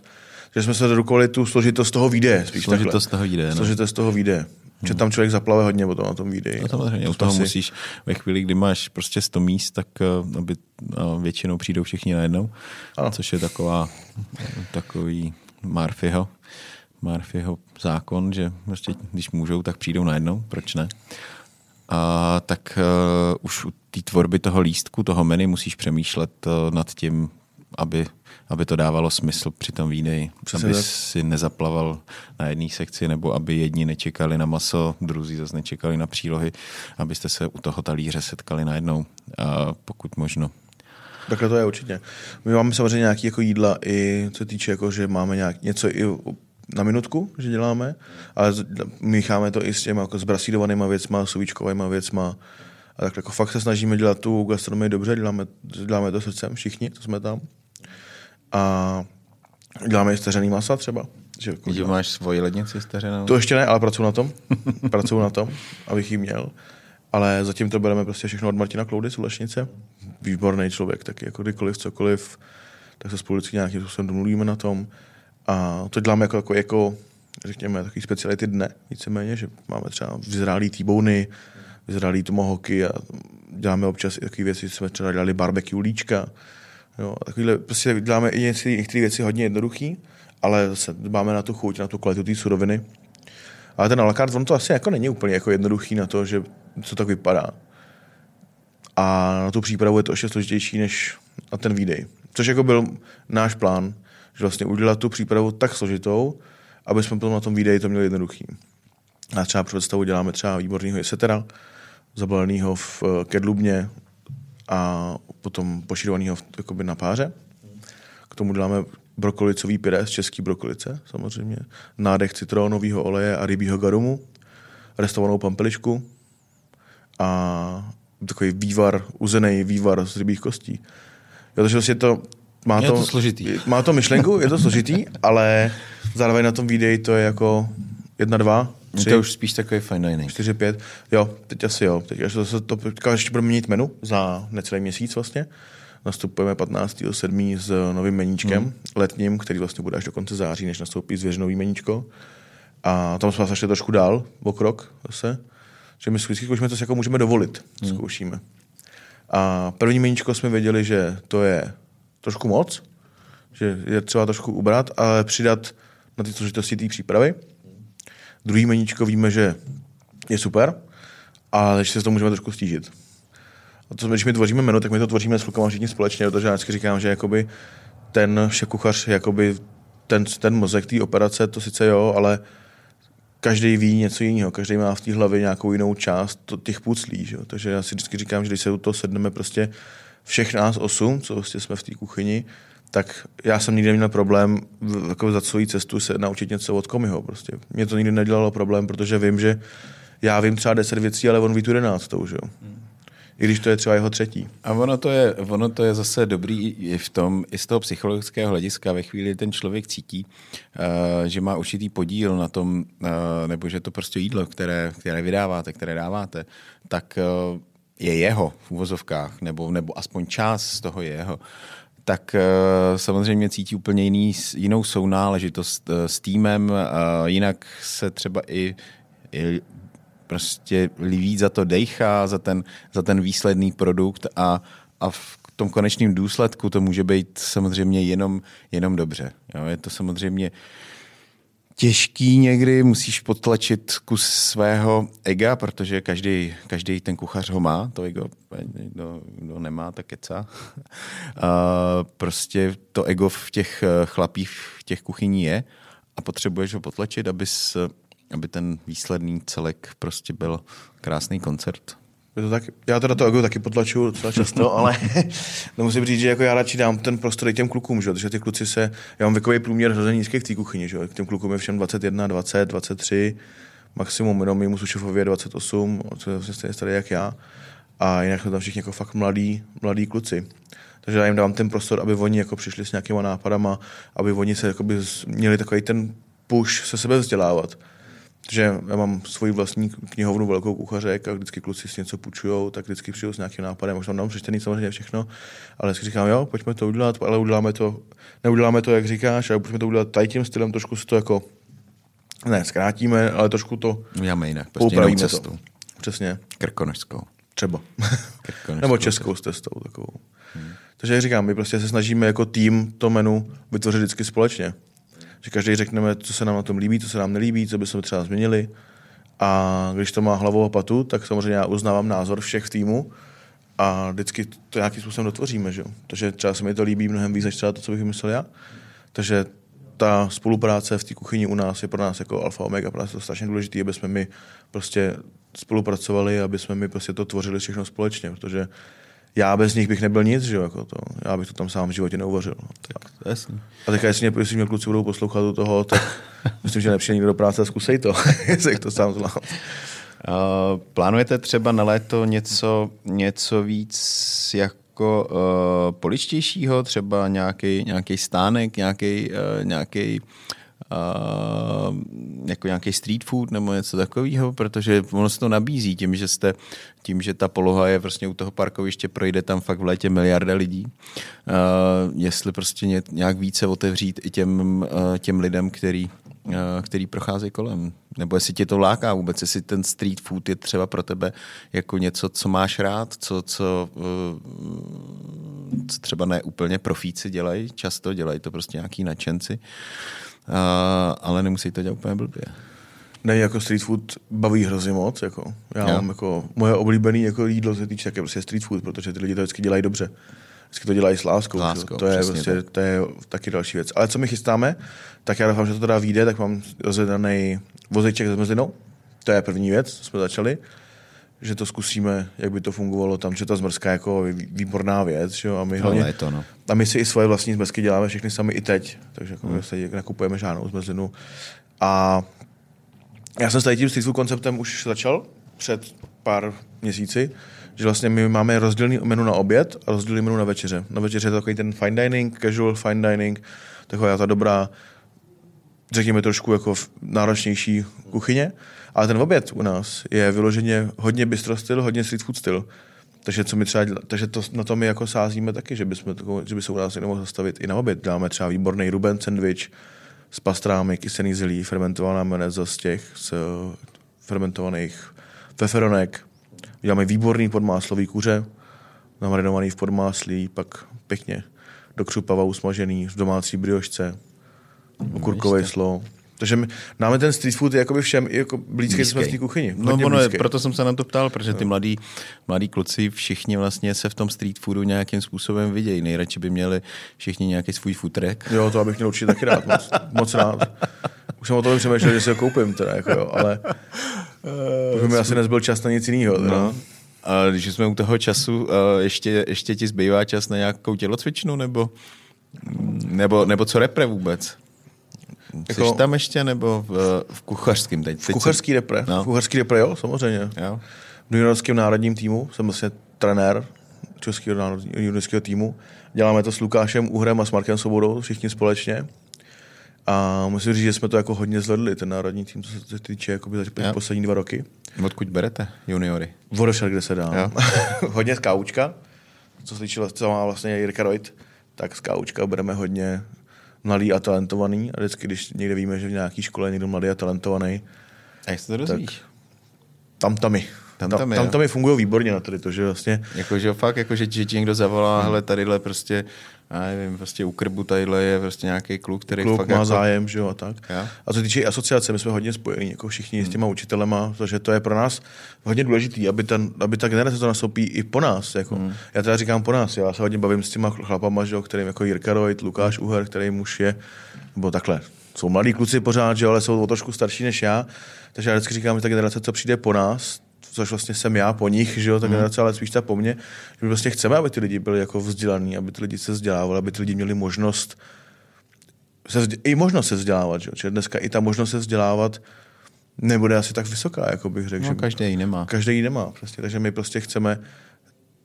že jsme se zredukovali tu složitost toho výdeje. Spíš Složitost takhle. toho výdeje, no. Složitost toho výdeje. Že tam člověk zaplave hodně potom na tom videí. No samozřejmě, To u toho si- musíš, ve chvíli, kdy máš prostě 100 míst, tak eh, aby, většinou přijdou všichni najednou, Ano. což je taková, takový Murphyho, Murphyho zákon, že prostě, když můžou, tak přijdou najednou, proč ne? A tak uh, už u té tvorby toho lístku, toho menu musíš přemýšlet uh, nad tím, aby, aby to dávalo smysl při tom výdeji. Přesně aby tak. si nezaplaval na jedné sekci, nebo aby jedni nečekali na maso, druzí zase nečekali na přílohy, abyste se u toho talíře setkali najednou, a pokud možno. Takhle to je určitě. My máme samozřejmě nějaké jako jídla i co se týče, jako, že máme nějak, něco i na minutku, že děláme, ale mícháme to i s těmi jako zbrasírovanýma věcma, suvíčkovýma věcma. A tak jako fakt se snažíme dělat tu gastronomii dobře, děláme, děláme to srdcem všichni, co jsme tam. A děláme i stařený masa třeba. Že jako Že máš svoji lednici stařenou? to ještě ne, ale pracuji na tom. pracuji na tom, abych ji měl. Ale zatím to bereme prostě všechno od Martina Kloudy z Lešnice. Výborný člověk, taky jako kdykoliv, cokoliv, tak se spolu vždycky nějakým způsobem domluvíme na tom. A to děláme jako, jako, jako řekněme, takový speciality dne, víceméně, že máme třeba vyzrálý týbouny, vyzrálý tomohoky a děláme občas takové věci, jsme třeba dělali barbecue líčka. Jo, takovýhle, prostě děláme i některé věci hodně jednoduchý, ale zase máme na tu chuť, na tu kvalitu té suroviny. Ale ten alakart, on to asi jako není úplně jako jednoduchý na to, že co tak vypadá. A na tu přípravu je to ještě složitější než na ten výdej. Což jako byl náš plán, že vlastně udělat tu přípravu tak složitou, aby jsme potom na tom výdeji to měli jednoduchý. A třeba představu děláme třeba výborného jesetera, zabaleného v kedlubně a potom poširovaného jakoby na páře. K tomu děláme brokolicový pyré z český brokolice, samozřejmě. Nádech citronového oleje a rybího garumu, restovanou pampelišku a takový vývar, uzený vývar z rybích kostí. Jo, takže vlastně to má Je to, to složitý. Má to myšlenku, je to složitý, ale zároveň na tom videí to je jako jedna, dva, tři, to už spíš takový fine dining. 4, 5. Jo, teď asi jo. Teď až to, to, to teďka ještě budeme měnit menu za necelý měsíc vlastně. Nastupujeme 15.7. s novým meníčkem hmm. letním, který vlastně bude až do konce září, než nastoupí zvěřinový meníčko. A tam jsme zašli trošku dál, o krok zase. Že my vždycky zkoušíme, co si jako můžeme dovolit. Hmm. Zkoušíme. A první meníčko jsme věděli, že to je trošku moc, že je třeba trošku ubrat, ale přidat na ty složitosti té přípravy. Druhý meníčko víme, že je super, ale že se to můžeme trošku stížit. A to, když my tvoříme menu, tak my to tvoříme s klukama všichni společně, protože já vždycky říkám, že jakoby ten šéf-kuchař je jakoby ten, ten mozek té operace, to sice jo, ale každý ví něco jiného, každý má v té hlavě nějakou jinou část těch puclí, že? takže já si vždycky říkám, že když se u toho sedneme prostě všech nás osm, co vlastně jsme v té kuchyni, tak já jsem nikdy neměl problém jako za celou cestu se naučit něco od komiho. Prostě. Mě to nikdy nedělalo problém, protože vím, že já vím třeba 10 věcí, ale on ví tu 11, že jo. I když to je třeba jeho třetí. A ono to, je, ono to je zase dobrý i v tom, i z toho psychologického hlediska, ve chvíli, kdy ten člověk cítí, uh, že má určitý podíl na tom, uh, nebo že to prostě jídlo, které, které vydáváte, které dáváte, tak uh, je jeho v uvozovkách, nebo, nebo aspoň část z toho je jeho tak uh, samozřejmě cítí úplně jiný, jinou sounáležitost uh, s týmem, uh, jinak se třeba i, i prostě líbí za to dejcha, za ten, za ten výsledný produkt a, a v tom konečném důsledku to může být samozřejmě jenom, jenom dobře. Jo, je to samozřejmě těžký někdy, musíš potlačit kus svého ega, protože každý, každý ten kuchař ho má, to ego, kdo, kdo nemá, tak keca. A prostě to ego v těch eh, chlapích, v těch kuchyní je a potřebuješ ho potlačit, abys, aby ten výsledný celek prostě byl krásný koncert. Je to tak, já teda to ego taky potlačuju docela často, ale no musím říct, že jako já radši dám ten prostor i těm klukům, že? protože ty kluci se, já mám věkový průměr hrozně nízký v té kuchyni, že? k těm klukům je všem 21, 20, 23, maximum jenom mimo Sušefově je 28, co je vlastně stejně starý jak já. A jinak jsou tam všichni jako fakt mladí, mladí kluci. Takže já jim dám ten prostor, aby oni jako přišli s nějakýma nápadama, aby oni se jakoby měli takový ten push se sebe vzdělávat. Takže já mám svoji vlastní knihovnu velkou kuchařek a vždycky kluci si něco půjčujou, tak vždycky přijdu s nějakým nápadem, tam dám přečtený samozřejmě všechno, ale vždycky říkám, jo, pojďme to udělat, ale uděláme to, neuděláme to, jak říkáš, ale pojďme to udělat tady tím stylem, trošku si to jako Ne, zkrátíme, ale trošku to Uděláme jinak, prostě jinou cestou. to. Přesně, Krkonožskou. třeba. Krkonožskou Nebo českou s testou takovou. Hmm. Takže jak říkám, my prostě se snažíme jako tým to menu vytvořit vždycky společně. Že každý řekneme, co se nám na tom líbí, co se nám nelíbí, co bychom třeba změnili. A když to má hlavu a patu, tak samozřejmě já uznávám názor všech v týmu a vždycky to nějakým způsobem dotvoříme. Že? Takže třeba se mi to líbí mnohem víc, než třeba to, co bych vymyslel já. Takže ta spolupráce v té kuchyni u nás je pro nás jako alfa omega, pro nás je to strašně důležité, aby jsme my prostě spolupracovali, aby jsme my prostě to tvořili všechno společně, protože já bez nich bych nebyl nic, že jo, jako to. Já bych to tam sám v životě neuvařil. No. Tak, to je jasný. A teďka, jestli mě, jestli mě kluci budou poslouchat do toho, tak myslím, že nepřijde nikdo do práce a zkusej to, jestli to sám zvládnu. Uh, plánujete třeba na léto něco, něco víc jako uh, poličtějšího, třeba nějaký, nějaký stánek, nějaký, uh, nějaký uh, jako nějaký street food nebo něco takového, protože ono se to nabízí tím, že jste, tím, že ta poloha je vlastně u toho parkoviště, projde tam fakt v létě miliarda lidí. Uh, jestli prostě ně, nějak více otevřít i těm, uh, těm lidem, který, který procházejí kolem. Nebo jestli tě to láká vůbec, jestli ten street food je třeba pro tebe jako něco, co máš rád, co, co, co třeba ne úplně profíci dělají, často dělají to prostě nějaký nadšenci, uh, ale nemusí to dělat úplně blbě. Ne, jako street food baví hrozně moc. Jako. Já Jo. mám jako, moje oblíbené jako jídlo se týče také prostě street food, protože ty lidi to vždycky dělají dobře. Vždycky to dělají s láskou. S láskou, to, je prostě, to je taky další věc. Ale co my chystáme, tak já doufám, že to teda vyjde, tak mám rozjedaný vozejček se zmrzlinou. To je první věc, co jsme začali že to zkusíme, jak by to fungovalo tam, že ta zmrzka je jako vý- výborná věc, že jo? a my hlavně, Ale je to, no. a my si i svoje vlastní zmrzky děláme všechny sami i teď, takže Hmm. jako my se nakupujeme žádnou zmrzlinu. A já jsem s tady tím street food konceptem už začal před pár měsíci, že vlastně my máme rozdělený menu na oběd a rozdělený menu na večeře. Na večeře je to takový ten fine dining, casual fine dining, taková ta dobrá, řekněme trošku jako v- náročnější kuchyně, ale ten oběd u nás je vyloženě hodně bistro styl, hodně street food styl. Takže, co my třeba, děla- takže to, na to my jako sázíme taky, že, bychom, že by se u nás někdo mohl zastavit i na oběd. Dáme třeba výborný Ruben sandwich s pastrámy, kysený zelí, fermentovaná manéza z těch z eh, fermentovaných feferonek. Děláme výborný podmáslový kuře, namarinovaný v podmáslí, pak pěkně do křupava usmažený v domácí briošce, okurkový slo. Takže my, máme ten street food je jakoby všem i jako blízký Blízký. kuchyni. No, ono je, proto jsem se na to ptal, protože ty mladí, mladí kluci všichni vlastně se v tom street foodu nějakým způsobem vidějí. Nejradši by měli všichni nějaký svůj futrek. Jo, to abych měl určitě taky rád, moc, moc rád. Už jsem o tom přemýšlel, že si ho koupím teda, jako jo, ale už by mi asi nezbyl čas na nic jiného. No. A když jsme u toho času, eh, ještě, ještě ti zbývá čas na nějakou tělocvičnu, nebo, nebo, nebo co repre vůbec? Jsi Jako- tam ještě, nebo v, v kuchařském teď? V kuchařský repre, No. v kuchařský repre, jo, samozřejmě. Jo? V juniorském národním týmu jsem vlastně trenér českého národního juniorského týmu. Děláme to s Lukášem Uhrem a s Markem Svobodou, všichni společně. A musím říct, že jsme to jako hodně zvedli, ten národní tým, co se týče jakoby za poslední dva roky. Odkud berete juniory? Vodešel, kde se dá. Hodně z kaučka, co se týče, co má vlastně Jirka Reut, tak z kaučka bereme hodně mladý a talentovaný. A vždycky, když někde víme, že v nějaké škole je někdo mladý a talentovaný, A jak se to dozvíš? tam tamy. Tam tam, tamy, tam, jo. tam fungují výborně na tady to, že vlastně Jakože fakt, jako, že, že ti někdo zavolá, hmm. hele, tadyhle prostě, já nevím, prostě u krbu tadyhle je prostě nějaký kluk, který kluk fakt má jako, zájem, že jo, a tak. Jo. A co týče asociace, my jsme hodně spojení, jako všichni Hmm. s těma učitelema, protože to je pro nás hodně důležité, aby, ten, aby ta generace to nastoupí i po nás. Jako. Hmm. Já teda říkám po nás, já se hodně bavím s těma chlapama, že jo, kterým jako Jirka Rojt, Lukáš Uher, který muž je, nebo takhle, jsou mladí kluci pořád, že ale jsou o trošku starší než já, takže já vždycky říkám, že ta generace, co přijde po nás, což vlastně jsem já po nich, že jo, ta generace, ale spíš ta po mně, že my vlastně chceme, aby ty lidi byli jako vzdělaní, aby ty lidi se vzdělávali, aby ty lidi měli možnost se vzdě- i možnost se vzdělávat, že? jo? Čili dneska i ta možnost se vzdělávat nebude asi tak vysoká, jako bych řekl. No, že každý ji nemá. každý ji nemá, přesně. Takže my prostě chceme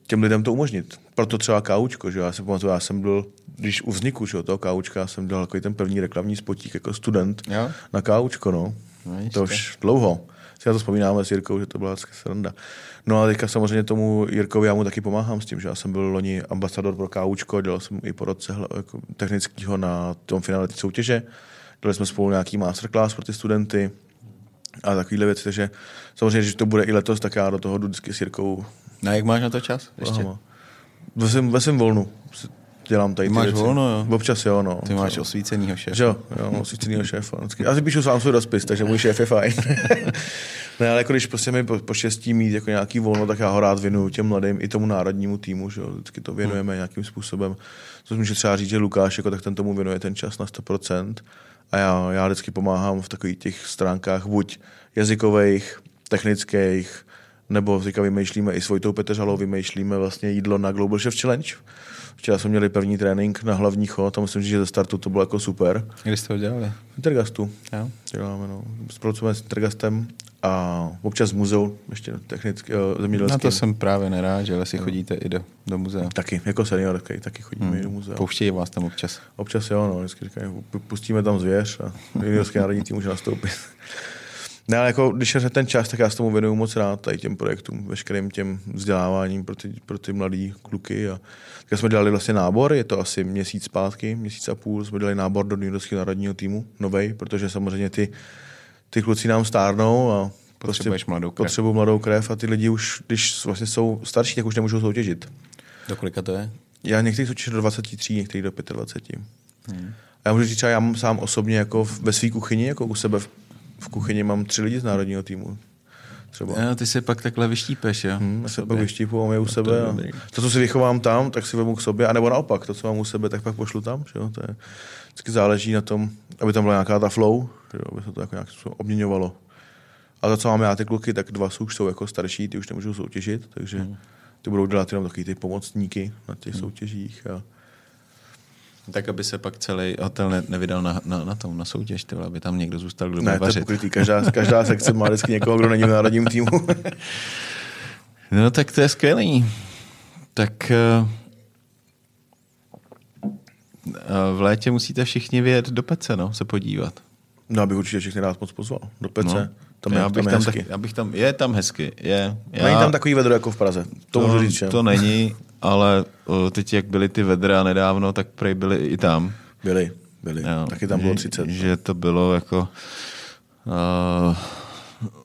těm lidem to umožnit. Proto třeba kaučko, že jo? já si pamatuju, já jsem byl, když u vzniku že jo, toho kaučka, jsem dělal takový ten první reklamní spotík jako student Jo? na kaučko, no. No, jistě. to už dlouho. Si na to vzpomínáme s Jirkou, že to byla vždycky sranda. No a teďka samozřejmě tomu Jirkovi já mu taky pomáhám s tím, že já jsem byl loni ambasador pro kaučko, dělal jsem i po roce hla- jako technického na tom finále té soutěže. dali jsme spolu nějaký masterclass pro ty studenty a takovýhle věci, takže samozřejmě, že to bude i letos, tak já do toho jdu vždycky s Jirkou. No jak máš na to čas ještě? Aha. Ve svém, ve svém volnu dělám tady ty Máš věci. volno, jo? Občas jo, no. Ty máš osvícenýho šéfa. Že jo, jo, osvícenýho šéfa. Já si píšu sám svůj rozpis, takže můj šéf je fajn. ne, ale jako když prostě mi po, poštěstí mít jako nějaký volno, tak já ho rád věnuju těm mladým i tomu národnímu týmu, že jo. Vždycky to věnujeme nějakým způsobem. Co může třeba říct, že Lukáš, jako tak ten tomu věnuje ten čas na 100%. A já, já vždycky pomáhám v takových těch stránkách buď jazykových, technických, nebo teďka vymýšlíme i s Vojtou Petržalou, vymýšlíme vlastně jídlo na Global Chef Challenge. Včera jsme měli první trénink na hlavní chod a musím říct, že ze startu to bylo jako super. Kdy jste to dělali? V Intergastu. Jo. Děláme, no. Spolupracujeme s Intergastem a občas muzeu, ještě technicky, uh, zemědělský. Na to jsem právě nerád, že si chodíte i do, do muzea. Taky, jako senior, taky, taky chodíme hmm. i do muzea. Pouštějí vás tam občas. Občas jo, no, vždycky říkají, pustíme tam zvěř a juniorský národní tým může nastoupit. Ne, ale jako, když je ten čas, tak já s tomu věnuju moc rád tady těm projektům, veškerým těm vzděláváním pro ty, pro ty mladý kluky. A tak jsme dělali vlastně nábor, je to asi měsíc zpátky, měsíc a půl, jsme dělali nábor do juniorského národního týmu, novej, protože samozřejmě ty, ty kluci nám stárnou a Potřebuješ prostě mladou krev. potřebují mladou krev a ty lidi už, když vlastně jsou starší, tak už nemůžou soutěžit. Do kolika to je? Já některý soutěžím do 23, některý do 25. Hmm. A já můžu říct, třeba já mám sám osobně jako ve své kuchyni, jako u sebe v, v kuchyni mám tři lidi z národního týmu. Třeba. Jo, ty si pak takhle vyštípeš, jo? Hmm, já se pak vyštípu, mám je u to sebe. je A to, co si vychovám tam, tak si vemu k sobě, anebo naopak, to, co mám u sebe, tak pak pošlu tam. Že jo? To je, vždycky záleží na tom, aby tam byla nějaká ta flow, že jo? aby se to jako nějak obměňovalo. A to, co mám já, ty kluky, tak dva jsou, už jsou jako starší, ty už nemůžou soutěžit, takže Hmm. ty budou dělat jenom takový ty pomocníky na těch soutěžích. A, Tak, aby se pak celý hotel ne, nevydal na, na, na tom, na soutěž, tyhle, aby tam někdo zůstal, kdo ne, bude vařit. pokrytý. Každá, každá sekce má vždycky někoho, kdo není v národním týmu. No tak to je skvělý. Tak eh, eh, v létě musíte všichni vyjet do Pece, no, se podívat. no, abych určitě všechny rád moc pozval. Do Pece. No. Tam, je, já tam, bych je tam, hezky. tak, já bych tam, je tam hezky, je. Já, Není tam takový vedro jako v Praze. To, můžu říct, že? to není, ale o, teď jak byly ty vedra nedávno, tak prej byly i tam. Byli, byli. Jo, Taky tam bylo že, 30. no. Že to bylo jako... Uh,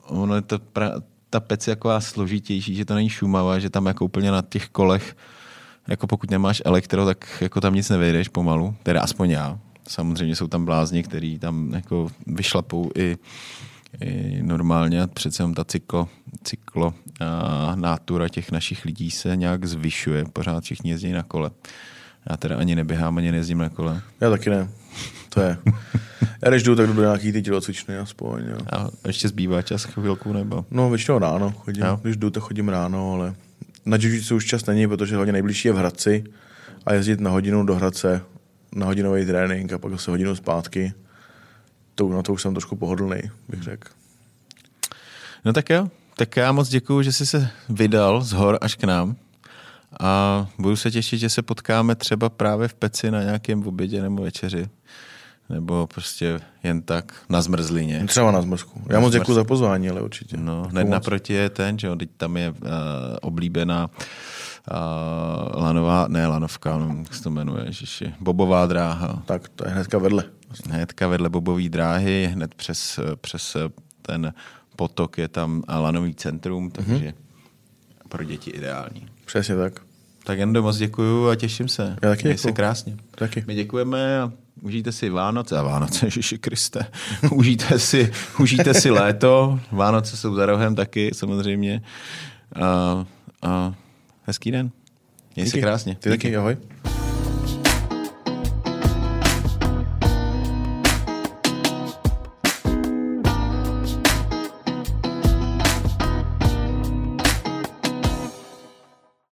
ono je to pra, ta pec je jako složitější, že to není šumavá, že tam jako úplně na těch kolech, jako pokud nemáš elektro, tak jako tam nic nevejdeš pomalu, teda aspoň já. Samozřejmě jsou tam blázni, který tam jako vyšlapou i normálně, a přece jenom ta cyklo, cyklo a nátura těch našich lidí se nějak zvyšuje, pořád všichni jezdí na kole. Já teda ani neběhám, ani nejezdím na kole. Já taky ne. To je. Já když jdu, tak jdu do nějaký ty tělocvičny aspoň. Jo. A ještě zbývá čas chvilku nebo? No, většinou ráno chodím. Jo. Jo. Když jdu, tak chodím ráno, ale na jiu už čas není, protože hlavně nejbližší je v Hradci a jezdit na hodinu do Hradce na hodinový trénink a pak zase hodinu zpátky. To, na to už jsem trošku pohodlný, bych řekl. No tak jo, tak já moc děkuju, že jsi se vydal z hor až k nám a budu se těšit, že se potkáme třeba právě v Peci na nějakém obědě nebo večeři. Nebo prostě jen tak na zmrzlině. Třeba na zmrzku. Já Na moc děkuji za pozvání, ale určitě. No, hned naproti je ten, že jo, teď tam je uh, oblíbená uh, lanová, ne lanovka, no, jak se to jmenuje, ježiši, bobová dráha. Tak to je hnedka vedle. Hnedka vedle bobové dráhy, hned přes, přes ten potok je tam lanový centrum, takže mm-hmm. pro děti ideální. Přesně tak. Tak jen moc děkuju a těším se. Já taky Měj se krásně. Taky. My děkujeme a užijte si Vánoce. A Vánoce, Ježiši Kriste. užijte, si, užijte si léto. Vánoce jsou za rohem taky, samozřejmě. A, a hezký den. Měj se Díky. krásně. Ty taky, ahoj.